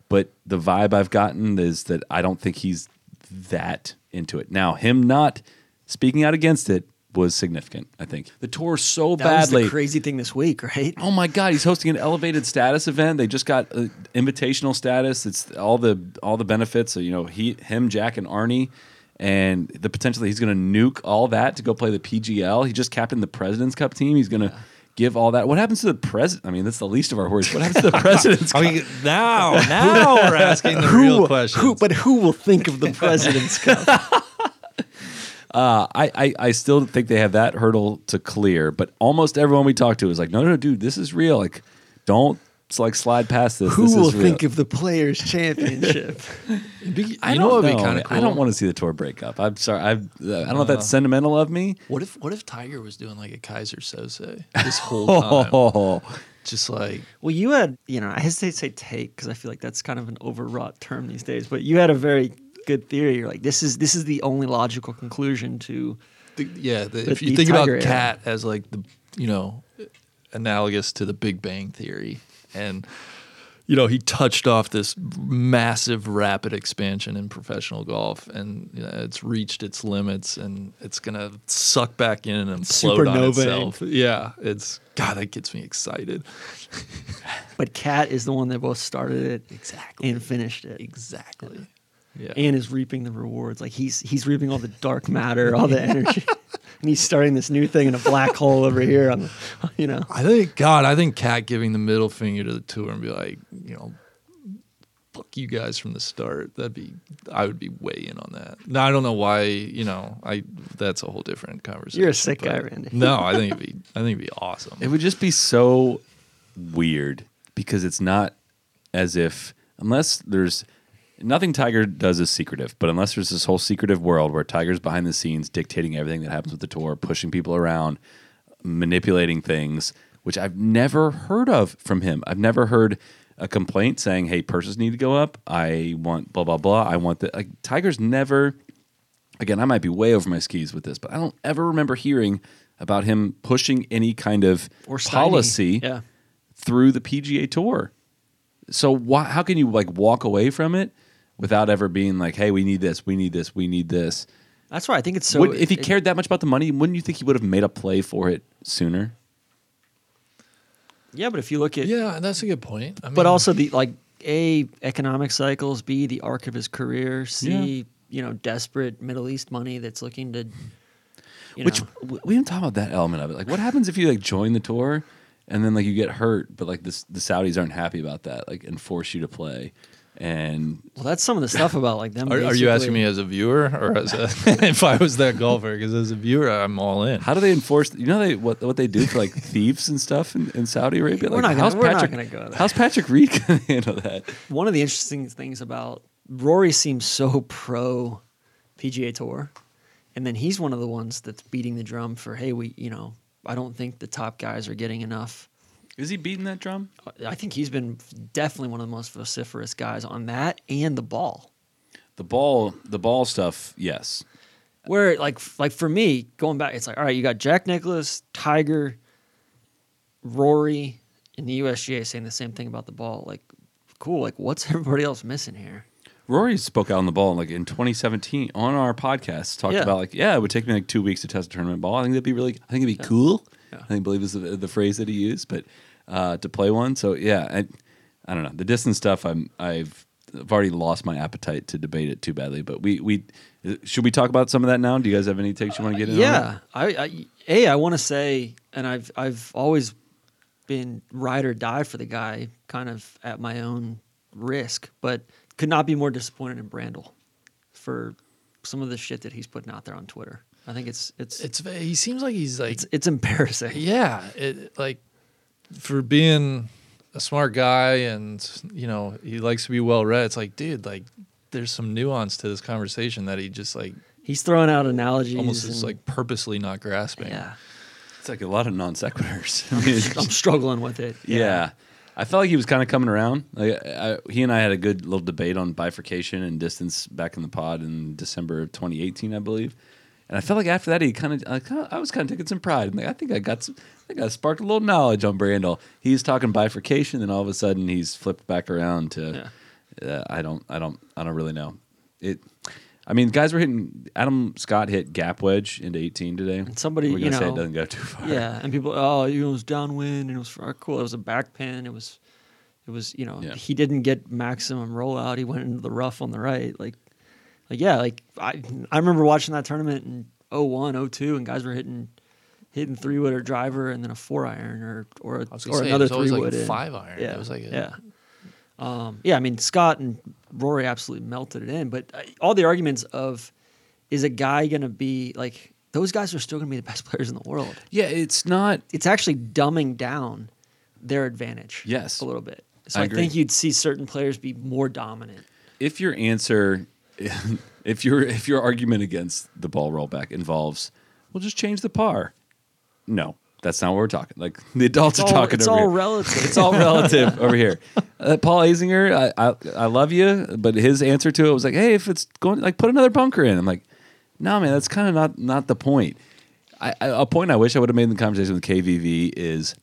But the vibe I've gotten is that I don't think he's that into it. Now, him not speaking out against it was significant. I think the tour so that was badly. the crazy thing this week, right? Oh my God, he's hosting an elevated status event. They just got uh, invitational status. It's all the all the benefits. So, you know, he, him, Jack, and Arnie, and the potential that he's going to nuke all that to go play the PGL. He just captained the President's Cup team. He's going to give all that. What happens to the president? I mean, that's the least of our worries. What happens to the President's I mean, now, now we're asking the real questions. Who, but who will think of the President's Cup? Uh, I, I, I still think they have that hurdle to clear, but almost everyone we talk to is like, no, no, no, dude, this is real. Like, don't like slide past this. Who This will is real. think of the Players Championship? you I know don't what would be know. kind of cool? I don't want to see the tour break up. I'm sorry. I I don't know if that's uh, sentimental of me. What if what if Tiger was doing like a Keyser Söze this whole time? Oh, Just like well, you had, you know, I hesitate to say take because I feel like that's kind of an overwrought term these days. But you had a very good theory. You're like, this is this is the only logical conclusion to. the, yeah, the, The- if you think about Cat as like the you know analogous to the Big Bang Theory, and you know he touched off this massive rapid expansion in professional golf, and you know, it's reached its limits, and it's gonna suck back in and implode on Supernovaing. itself. Yeah, it's God that gets me excited. But Cat is the one that both started it Exactly. and finished it. Exactly. Yeah. and is reaping the rewards. Like he's he's reaping all the dark matter, all the energy, and he's starting this new thing in a black hole over here. On the, you know, I think God, I think Cat giving the middle finger to the tour and be like, you know, fuck you guys from the start. That'd be I would be way in on that. Now I don't know why, you know, I that's a whole different conversation. You're a sick guy, Randy. No, I think it'd be I think it'd be awesome. it would just be so weird because it's not as if unless there's nothing Tiger does is secretive, but unless there's this whole secretive world where Tiger's behind the scenes dictating everything that happens with the tour, pushing people around, manipulating things, which I've never heard of from him. I've never heard a complaint saying, "Hey, purses need to go up. I want blah blah blah. I want that." Like Tiger's never. Again, I might be way over my skis with this, but I don't ever remember hearing about him pushing any kind of policy Yeah, through the PGA Tour. So why, how can you like walk away from it without ever being like, "Hey, we need this, we need this, we need this"? that's why I think it's so. Would- if he it- cared that much about the money, wouldn't you think he would have made a play for it sooner? yeah, but if you look at, yeah, that's a good point. I mean, but also the like a economic cycles, b the arc of his career, c you know desperate Middle East money that's looking to, you Which know, we didn't talk about that element of it. Like, what happens if you like join the tour and then like you get hurt, but like this, the Saudis aren't happy about that, like and force you to play, and well, that's some of the stuff about like them. are, are you asking me as a viewer or as a if I was that golfer? Because as a viewer, I'm all in. How do they enforce? You know they what what they do for like thieves and stuff in, in Saudi Arabia. We're Like, not gonna- how's we're not Patrick, gonna go there. How's Patrick Reed gonna handle that? one of the interesting things about Rory seems so pro PGA Tour, and then he's one of the ones that's beating the drum for hey, we you know I don't think the top guys are getting enough. Is he beating that drum? I think he's been definitely one of the most vociferous guys on that and the ball. The ball, the ball stuff. Yes, Where like like for me going back, it's like all right, you got Jack Nicklaus, Tiger, Rory, and the USGA saying the same thing about the ball. Like, cool. Like, what's everybody else missing here? Rory spoke out on the ball like in 2017 on our podcast. Talked Yeah. about like, yeah, it would take me like two weeks to test a tournament ball. I think that'd be really. I think it'd be cool. Yeah. I think believe is the, the phrase that he used, but uh, to play one. So yeah, I, I don't know the distance stuff. I'm I've I've already lost my appetite to debate it too badly. But we we should we talk about some of that now? Do you guys have any takes you want to get in? on? Yeah, I, I a I want to say, and I've I've always been ride or die for the guy, kind of at my own risk, but could not be more disappointed in Brandel for some of the shit that he's putting out there on Twitter. I think it's it's it's, It's he seems like he's like it's, embarrassing. Yeah, it like for being a smart guy and you know he likes to be well read. It's like, dude, like there's some nuance to this conversation that he just like He's throwing out analogies. almost is and- like purposely not grasping. yeah. It's like a lot of non sequiturs. I mean, I'm struggling with it. Yeah. I felt like he was kind of coming around. Like I, he and I had a good little debate on bifurcation and distance back in the pod in December of 2018, I believe. And I felt like after that, he kind of, I, kinda- I was kind of taking some pride. I'm like, I think I got, some, I think I sparked a little knowledge on Brandel. He's talking bifurcation, then all of a sudden he's flipped back around to, uh, I don't, I don't, I don't really know. It. I mean, guys were hitting. Adam Scott hit gap wedge into 18 today. And somebody, we're you gonna say know- it doesn't go too far. Yeah, and people, oh, you know, it was downwind and it was oh, cool. It was a back pin. It was, it was, you know, Yeah. he didn't get maximum rollout. He went into the rough on the right. Like, like yeah, like I, I remember watching that tournament in 01, 02, and guys were hitting, hitting three wood or driver and then a four iron or or, or say, another three like wood. five iron. Yeah, It was like a- yeah. Um, yeah, I mean Scott and Rory absolutely melted it in, but uh, all the arguments of is a guy going to be like those guys are still going to be the best players in the world Yeah, it's not. it's actually dumbing down their advantage. Yes. a little bit. So I I, think you'd see certain players be more dominant. if your answer if your if your argument against the ball rollback involves well just change the par no that's not what we're talking like the adults It's are all, talking it's all here. relative. it's all relative over here uh, paul Azinger, I, I i love you but his answer to it was like hey if it's going like put another bunker in i'm like no man that's kind of not not the point I, I, a point i wish i would have made in the conversation with kvv is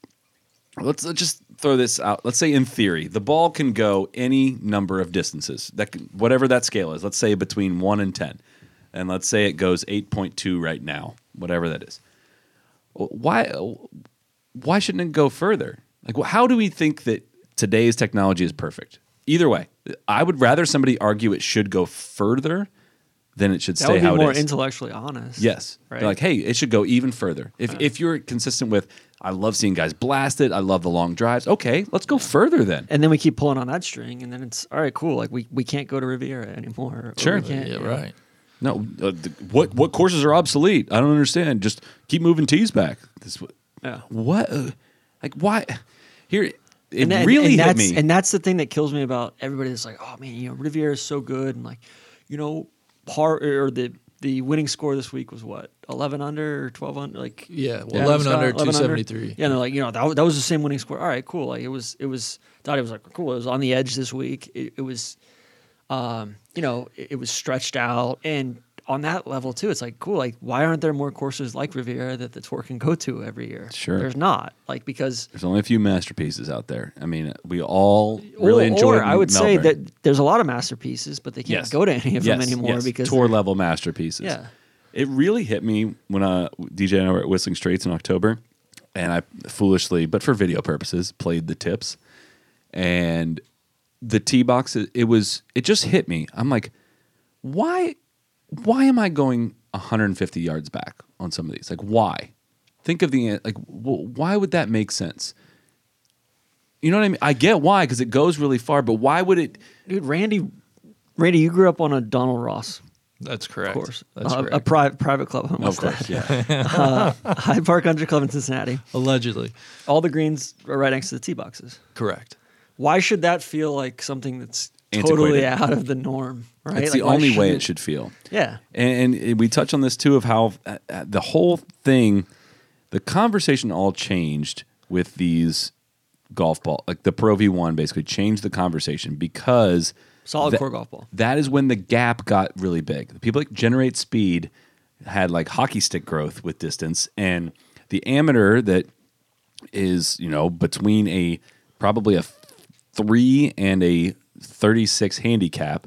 let's, let's just throw this out. Let's say in theory, the ball can go any number of distances. That can, whatever that scale is. Let's say between 1 and 10. And let's say it goes 8.2 right now, whatever that is. Why why shouldn't it go further? Like how do we think that today's technology is perfect? Either way, I would rather somebody argue it should go further than it should that stay would be how more it is. intellectually honest. Yes. Right. They're like, hey, it should go even further. If if you're consistent with, I love seeing guys blast it. I love the long drives. Okay, let's go further then. and then we keep pulling on that string, and then it's all right, cool. Like we, we can't go to Riviera anymore. or Sure. we can't, Yeah, you know. right. No, uh, th- what what courses are obsolete? I don't understand. Just keep moving tees back. This what? Yeah. What? uh, like why? Here, it and that- really and hit that's, me. And that's the thing that kills me about everybody that's like, oh man, you know, Riviera is so good, and like, you know, par or the the winning score this week was what eleven under or twelve under, like Yeah, well, Yeah. 11 under, 11 273. Yeah, and they're like, you know, that, that was the same winning score. All right, cool. Like it was, it was. Thought it was like cool. It was on the edge this week. It, it was, um, you know, it, it was stretched out, and on that level too, it's like cool. Like, why aren't there more courses like Riviera that the tour can go to every year? Sure. there's not. Like because There's only a few masterpieces out there. I mean, we all really or, enjoy. or I would say that there's a lot of masterpieces, but they can't Yes. go to any of them anymore yes. because tour level masterpieces. Yeah. It really hit me when uh, DJ and I were at Whistling Straits in October, and I foolishly, but for video purposes, played the tips, and the tee box. It it was. It just hit me. I'm like, why? Why am I going 150 yards back on some of these? Like, why? Think of the like. Why would that make sense? You know what I mean? I get why because it goes really far, but why would it? dude, Randy, Randy, you grew up on a Donald Ross That's correct. Of course, That's uh, a correct. private private club. I Of course, add. yeah. Hyde Park Country Club in Cincinnati. Allegedly. All the greens are right next to the tee boxes. Correct. Why should that feel like something that's totally out of the norm? Right? It's Like, the only way it should feel. Yeah. And, and we touch on this too of how uh, uh, the whole thing, the conversation all changed with these golf ball, like the Pro V1 basically changed the conversation because Solid core golf ball. That is when the gap got really big. The people that generate speed had like hockey stick growth with distance, and the amateur that is you know between a probably a three and a 36 handicap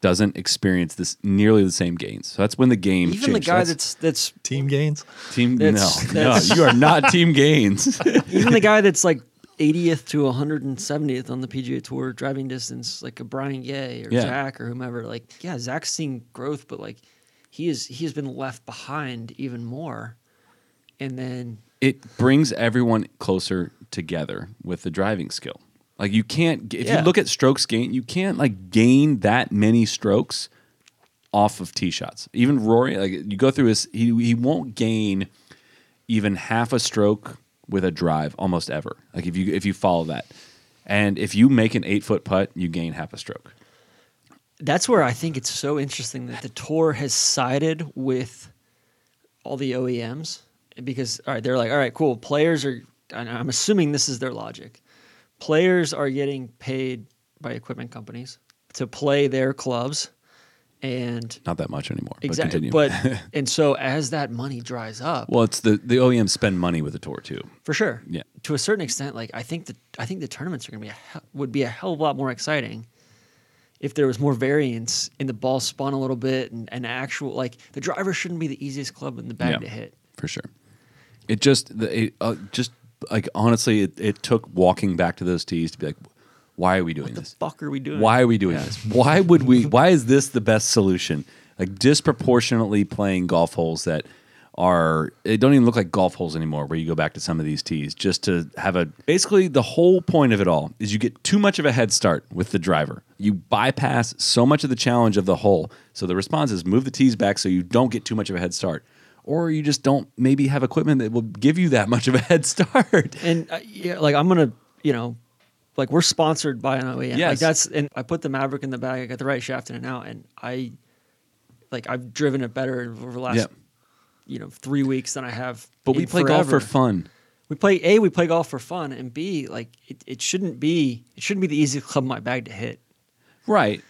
doesn't experience this nearly the same gains. So that's when the game Even the guy So that's that's Team gains. team. that's- no, that's- no, you are not team gains. even the guy that's like 80th to 170th on the PGA Tour driving distance, like a Brian Gay or Yeah. Zach or whomever. Like, yeah, Zach's seen growth, but like he is he has been left behind even more. And then it brings everyone closer together with the driving skill. Like you can't if Yeah. you look at strokes gain, you can't like gain that many strokes off of tee shots. Even Rory, like you go through his, he he won't gain even half a stroke with a drive almost ever. Like if you if you follow that, and if you make an eight foot putt, you gain half a stroke. that's where I think it's so interesting that the tour has sided with all the OEMs because all right, they're like, all right, cool. Players are, I'm assuming this is their logic. Players are getting paid by equipment companies to play their clubs, and Not that much anymore. exactly. But, But, and so as that money dries up, well, it's the the OEMs spend money with the tour too. for sure, Yeah. to a certain extent, like I think that I think the tournaments are going to be a hell, would be a hell of a lot more exciting if there was more variance in the ball spun a little bit and, and actual like the driver shouldn't be the easiest club in the bag Yeah. to hit. for sure. It just, the- it, uh, just like honestly, it, it took walking back to those tees to be like, why are we doing What the this? fuck are we doing? Why are we doing Yeah. this? Why would we? Why is this the best solution? Like disproportionately playing golf holes that are they don't even look like golf holes anymore. Where you go back to some of these tees just to have a basically the whole point of it all is you get too much of a head start with the driver. You bypass so much of the challenge of the hole. So the response is move the tees back so you don't get too much of a head start. Or you just don't maybe have equipment that will give you that much of a head start. And uh, yeah, like I'm gonna, you know, like we're sponsored by an OEM. Yes. Like that's and I put the Mavrik in the bag. I got the right shaft in and out, and I, like I've driven it better over the last, Yep. you know, three weeks than I have. But we play golf for fun. We play a. We play golf for fun, and b. Like it, it shouldn't be. It shouldn't be the easiest club in my bag to hit. Right.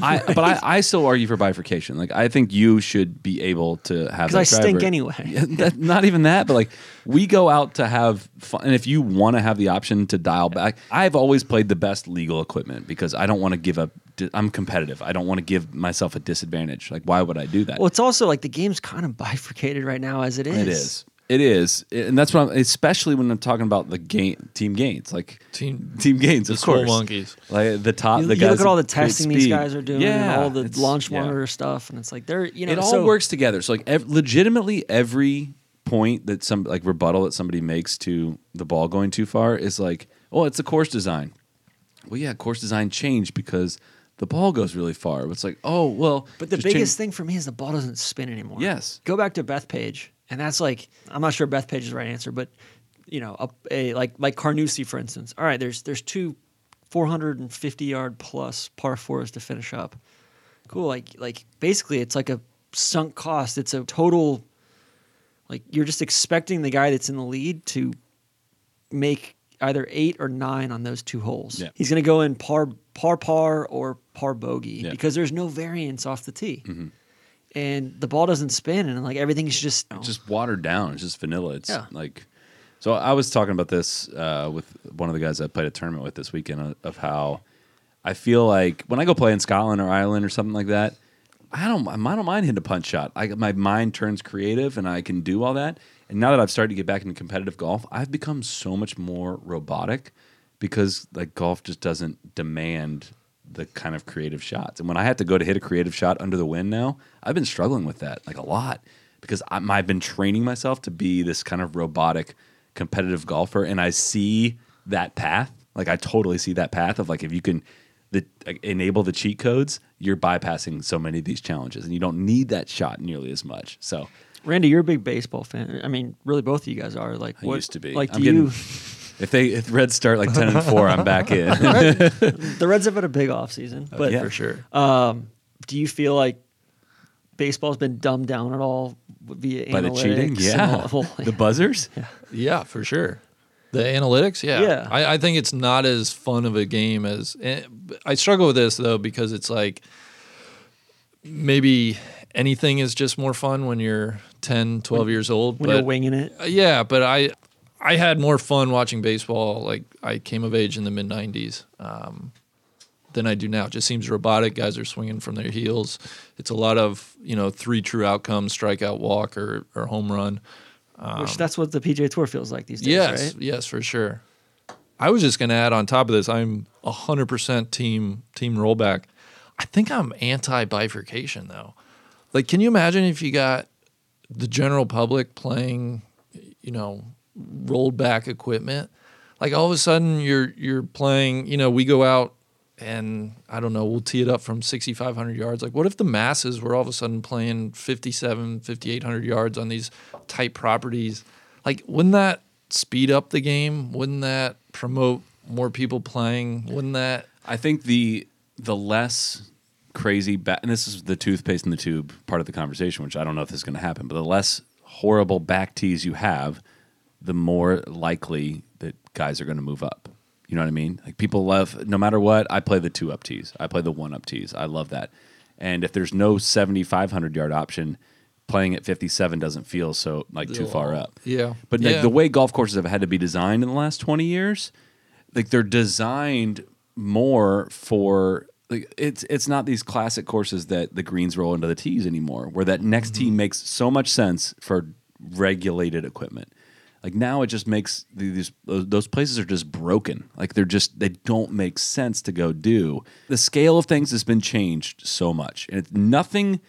I, but I, I still argue for bifurcation. Like I think you should be able to have Because I that stink anyway. That, not even that, but like we go out to have fun. And if you want to have the option to dial back, I've always played the best legal equipment because I don't want to give up. I'm competitive. I don't want to give myself a disadvantage. Like why would I do that? Well, it's also like the game's kind of bifurcated right now as it is. it is. It is, and that's what I'm. Especially when I'm talking about the game, team gains, like Team- team gains, of small course. monkeys. like the top. You, the you guys look at all the testing these guys are doing, yeah, and all the it's- launch yeah. monitor stuff, and it's like they're you know it all so- works together. So like ev- legitimately every point that some like rebuttal that somebody makes to the ball going too far is like, oh, it's a course design. Well, yeah, course design changed because the ball goes really far. It's like, oh, well, But the biggest change- thing for me is the ball doesn't spin anymore. Yes. Go back to Bethpage, and that's like I'm not sure Bethpage is the right answer, but you know, a, a like like Carnoustie, for instance. All right, there's there's two 450 yard plus par fours to finish up. Cool. Like like basically, it's like a sunk cost. It's a total. Like you're just expecting the guy that's in the lead to make either eight or nine on those two holes. Yeah. He's going to go in par par par or par bogey Yeah. Mm-hmm. because there's no variance off the tee. And the ball doesn't spin and like everything's just It's just watered down. It's just vanilla. It's Yeah. like so. I was talking about this uh, with one of the guys I played a tournament with this weekend uh, of how I feel like when I go play in Scotland or Ireland or something like that, I don't I don't mind hitting a punch shot. I my mind turns creative and I can do all that. And now that I've started to get back into competitive golf, I've become so much more robotic because like golf just doesn't demand the kind of creative shots. And when I had to go to hit a creative shot under the wind now, I've been struggling with that like a lot because I'm, I've been training myself to be this kind of robotic competitive golfer, and I see that path. Like I totally see that path of like if you can the, enable the cheat codes, you're bypassing so many of these challenges, and you don't need that shot nearly as much. So Randy, you're a big baseball fan. I mean, really, both of you guys are. Like, I what, used to be. Like, I'm do you? getting- if they if Reds start like ten and four, I'm back in. the Reds have had a big off season, but yeah. for sure. do you feel like baseball's been dumbed down at all via By the cheating, analytics yeah, all- well, the buzzers. Yeah, yeah, for sure. The analytics, yeah. Yeah. I, I think it's not as fun of a game as. eh, I struggle with this though because it's like maybe anything is just more fun when you're 10, 12 years old. when but you're winging it. Uh, Yeah, but I I had more fun watching baseball. Like I came of age in the mid '90s um, than I do now. It just seems robotic. Guys are swinging from their heels. It's a lot of you know three true outcomes: strikeout, walk, or or home run. which that's what the PGA Tour feels like these days, Yes, right? yes, for sure. I was just going to add on top of this. I'm 100% team team rollback. I think I'm anti bifurcation though. Like, can you imagine if you got the general public playing, you know, rolled back equipment? Like all of a sudden you're you're playing. You know, we go out and I don't know, we'll tee it up from 6,500 yards. Like, what if the masses were all of a sudden playing 57, 5,800 yards on these tight properties? Like, wouldn't that speed up the game? Wouldn't that promote more people playing? Wouldn't that? I think the the less crazy back, and this is the toothpaste in the tube part of the conversation, which I don't know if this is going to happen, but the less horrible back tees you have, the more likely that guys are going to move up. You know what I mean? Like people love, no matter what, I play the two up tees. I play the one up tees. I love that. And if there's no 7,500 yard option, playing at 57 doesn't feel so like too far up. Yeah. But like, Yeah. the way golf courses have had to be designed in the last 20 years, like they're designed more for like it's it's not these classic courses that the greens roll into the tees anymore, where that next tee mm-hmm. makes so much sense for regulated equipment. Like now, it just makes these those places are just broken. Like they're just they don't make sense to go do. The scale of things has been changed so much, and it's, nothing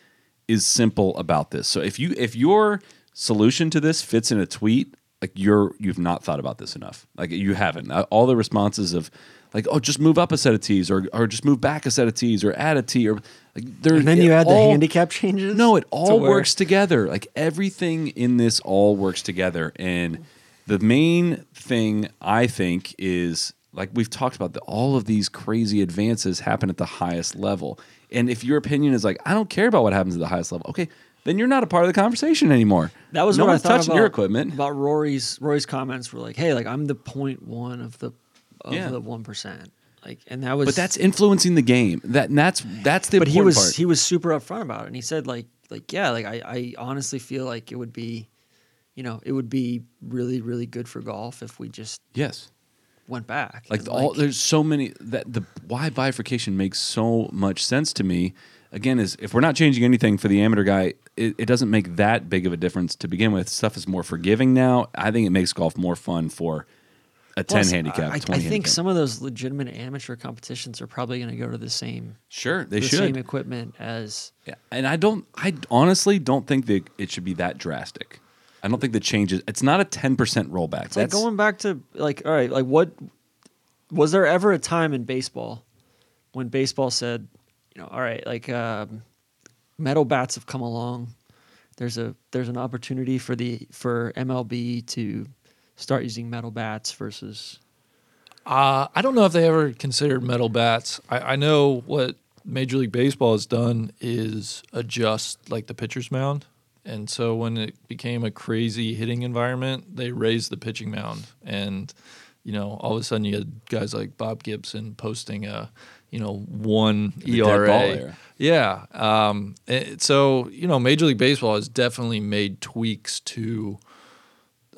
is simple about this. So if you if your solution to this fits in a tweet, like you're you've not thought about this enough. Like you haven't. All the responses of like, oh, just move up a set of tees, or or just move back a set of tees, or add a tee, or like there. And then you add the handicap changes. No, it all where- works together. Like everything in this all works together. And the main thing I think is like we've talked about the, all of these crazy advances happen at the highest level. And if your opinion is like, I don't care about what happens at the highest level, okay, then you're not a part of the conversation anymore. That was no what I one's thought touching about your equipment. About Rory's Rory's comments were like, "Hey, like I'm the point one of the of Yeah. the one. Like, and that was. but that's influencing the game. That and that's that's the but he was part. he was super upfront about it, and he said like like yeah, like I I honestly feel like it would be, you know, it would be really really good for golf if we just yes. went back. Like And, all there's so many that the why bifurcation makes so much sense to me. Again, is if we're not changing anything for the amateur guy, it, it doesn't make that big of a difference to begin with. Stuff is more forgiving now. I think it makes golf more fun for a ten Plus, handicap. I, I think handicap. some of those legitimate amateur competitions are probably going to go to the same sure they the should. same equipment as Yeah, and I don't. I honestly don't think that it should be that drastic. I don't think the changes. It's not a ten percent rollback. It's like going back to like all right, like what was there ever a time in baseball when baseball said, you know, all right, like um, metal bats have come along. There's a there's an opportunity for the for MLB to start using metal bats versus Uh, I don't know if they ever considered metal bats. I, I know what Major League Baseball has done is adjust like the pitcher's mound. And so when it became a crazy hitting environment, they raised the pitching mound. And, you know, all of a sudden you had guys like Bob Gibson posting a, you know, one The dead ball ERA. era. Yeah. Um, it- so, you know, Major League Baseball has definitely made tweaks to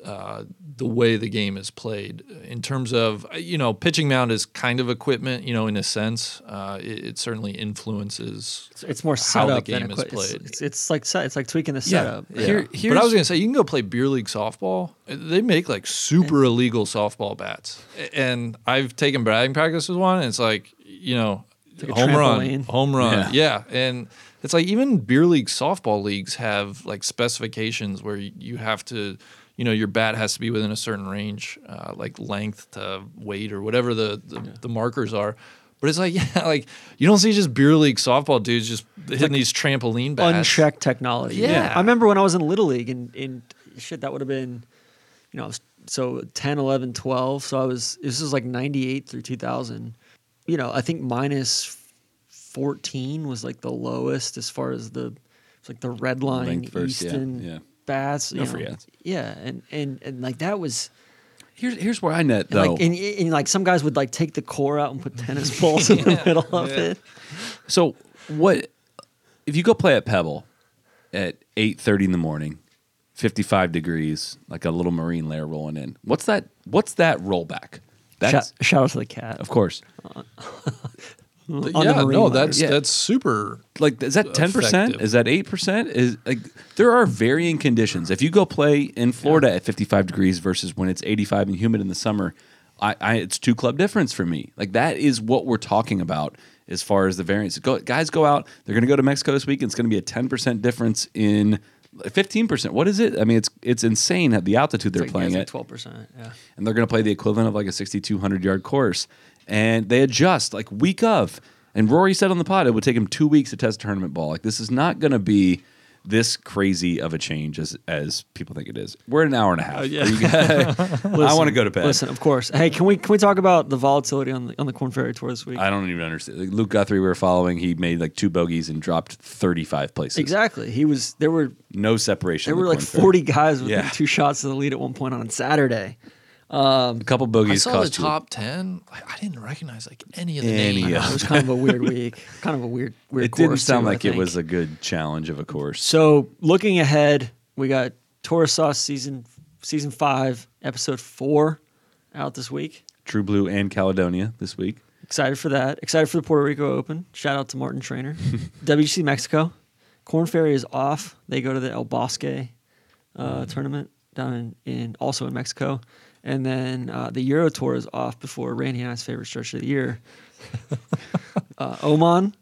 uh, the way the game is played in terms of you know pitching mound is kind of equipment you know in a sense uh, it, it certainly influences it's, it's more How the setup than game is equi- it's- played. It's, it's like it's like tweaking the Yeah. setup. Yeah. Here- but I was gonna say you can go play beer league softball they make like super illegal softball bats and I've taken batting practice with one and it's like you know like a home run home run Yeah. yeah. and it's like even beer league softball leagues have like specifications where you, you have to you know your bat has to be within a certain range uh, like length to weight or whatever the the, the markers are but it's like yeah like you don't see just beer league softball dudes just hitting these trampoline bats unchecked technology. Yeah. I remember when I was in Little League and, and shit, that would have been, you know, so 10, 11, 12. So I was, this was like 98 through 2000. You know, I think minus 14 was like the lowest as far as the, it's like the red line Length versus- yeah, yeah. Bats. No free know. ads. Yeah. And, and, and like that was, Here's here's where I net and though. like, and, and like some guys would like take the core out and put tennis balls in the middle of it. So what if you go play at Pebble at eight thirty in the morning, fifty five degrees, like a little marine layer rolling in? What's that? What's that rollback? That's Shout, shout out to the cat. of course. yeah no that's Yeah. that's super Like is that ten percent? Is that eight percent? Is like there are varying conditions. If you go play in Florida at fifty five degrees versus when it's eighty five and humid in the summer, I, I it's two club difference for me. Like that is what we're talking about as far as the variance. Go, guys go out. They're going to go to Mexico this week. And it's going to be a ten percent difference in fifteen percent. What is it? I mean, it's it's insane at the altitude they're like, playing yeah, at it's like 12%. Yeah. and they're going to play the equivalent of like a 6200 yard course and they adjust like week of and rory said on the pod it would take him two weeks to test tournament ball like this is not going to be this crazy of a change as as people think it is we're an hour and a half uh, yeah. You guys- i want to go to bed Listen, of course. Hey, can we can we talk about the volatility on the on the Corn Ferry Tour this week? i don't even understand like luke guthrie we were following he made like two bogeys and dropped 35 places exactly. He was there were no separation there the were like forty guys within Yeah. two shots of the lead at one point on Saturday. A couple I bogeys saw the cost you- top ten. I, I didn't recognize like any of the Any names. of It was kind of a weird week. Kind of a weird weird. Course. It didn't course, sound too, I like it think. was a good challenge of a course So looking ahead, we got Tour Sauce season season five, episode four, out this week. true blue and caledonia this week Excited for that. Excited for the Puerto Rico Open. Shout out to Martin Trainer. WGC Mexico. Corn Ferry is off. They go to the El Bosque uh, tournament down in, in also in Mexico. And then uh, the Euro Tour is off before Randy and I's favorite stretch of the year. uh, Oman.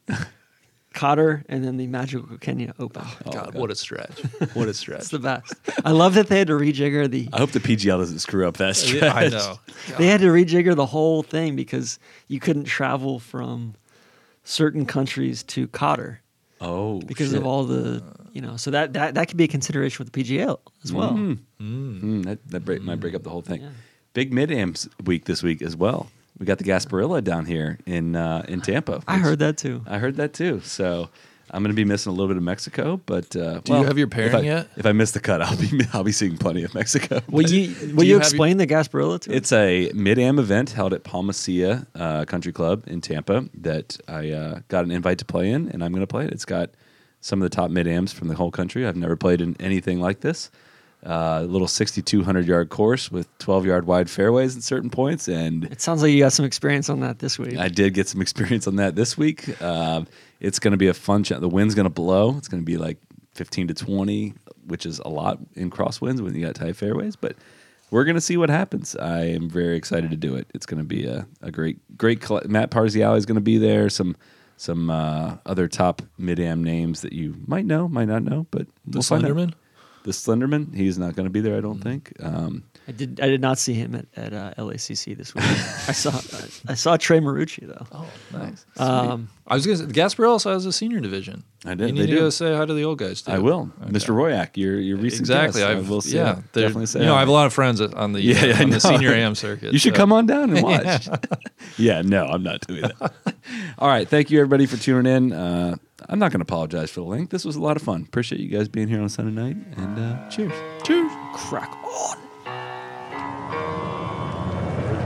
Qatar, and then the Magical Kenya Open. Oh, God, what a stretch! What a stretch! It's the best. I love that they had to rejigger the. I hope the PGL doesn't screw up that stretch. I know. They had to rejigger the whole thing because you couldn't travel from certain countries to Qatar Oh, because shit. of all the you know. So that that that could be a consideration with the PGL as well. Mm, that that break, might break up the whole thing. Yeah. Big mid amps week this week as well. We got the Gasparilla down here in uh, in Tampa. I heard that too. I heard that too. So I'm going to be missing a little bit of Mexico, but uh, Do you have your if pairing I- yet? If I miss the cut, I'll be I'll be seeing plenty of Mexico. Will But you will you you, have explain the Gasparilla to us? It's a mid am event held at Palma Ceia uh, Country Club in Tampa that I uh, got an invite to play in, and I'm going to play it. It's got some of the top mid ams from the whole country. I've never played in anything like this. Uh, a little 6,200 yard course with 12 yard wide fairways at certain points, and It sounds like you got some experience on that this week. I did get some experience on that this week. Um, it's going to be a fun. The wind's going to blow. It's going to be like 15 to 20, which is a lot in crosswinds when you got tight fairways. But we're going to see what happens. I am very excited to do it. It's going to be a, a great, great. Matt Parziale is going to be there. Some some uh, other top mid am names that you might know, might not know, but The we'll find out. Slenderman. The Slenderman. He's not going to be there. I don't think. Um, I did I did not see him at, at uh, LACC this week. I saw I saw Trey Marucci though. Oh, nice. Um, I was gonna say the Gasparilla also has a senior division. I did, You they need to do. go say hi to the old guys too. I will, Okay. Mr. Royak. Your your recent Exactly. guest. I will say, yeah, definitely say. You know. I have a lot of friends on the Yeah, yeah, on the senior AM circuit. You should so- come on down and watch. yeah, no, I'm not doing that. All right, thank you everybody for tuning in. Uh, I'm not going to apologize for the link. This was a lot of fun. Appreciate you guys being here on Sunday night, and uh, cheers. Cheers. crack on.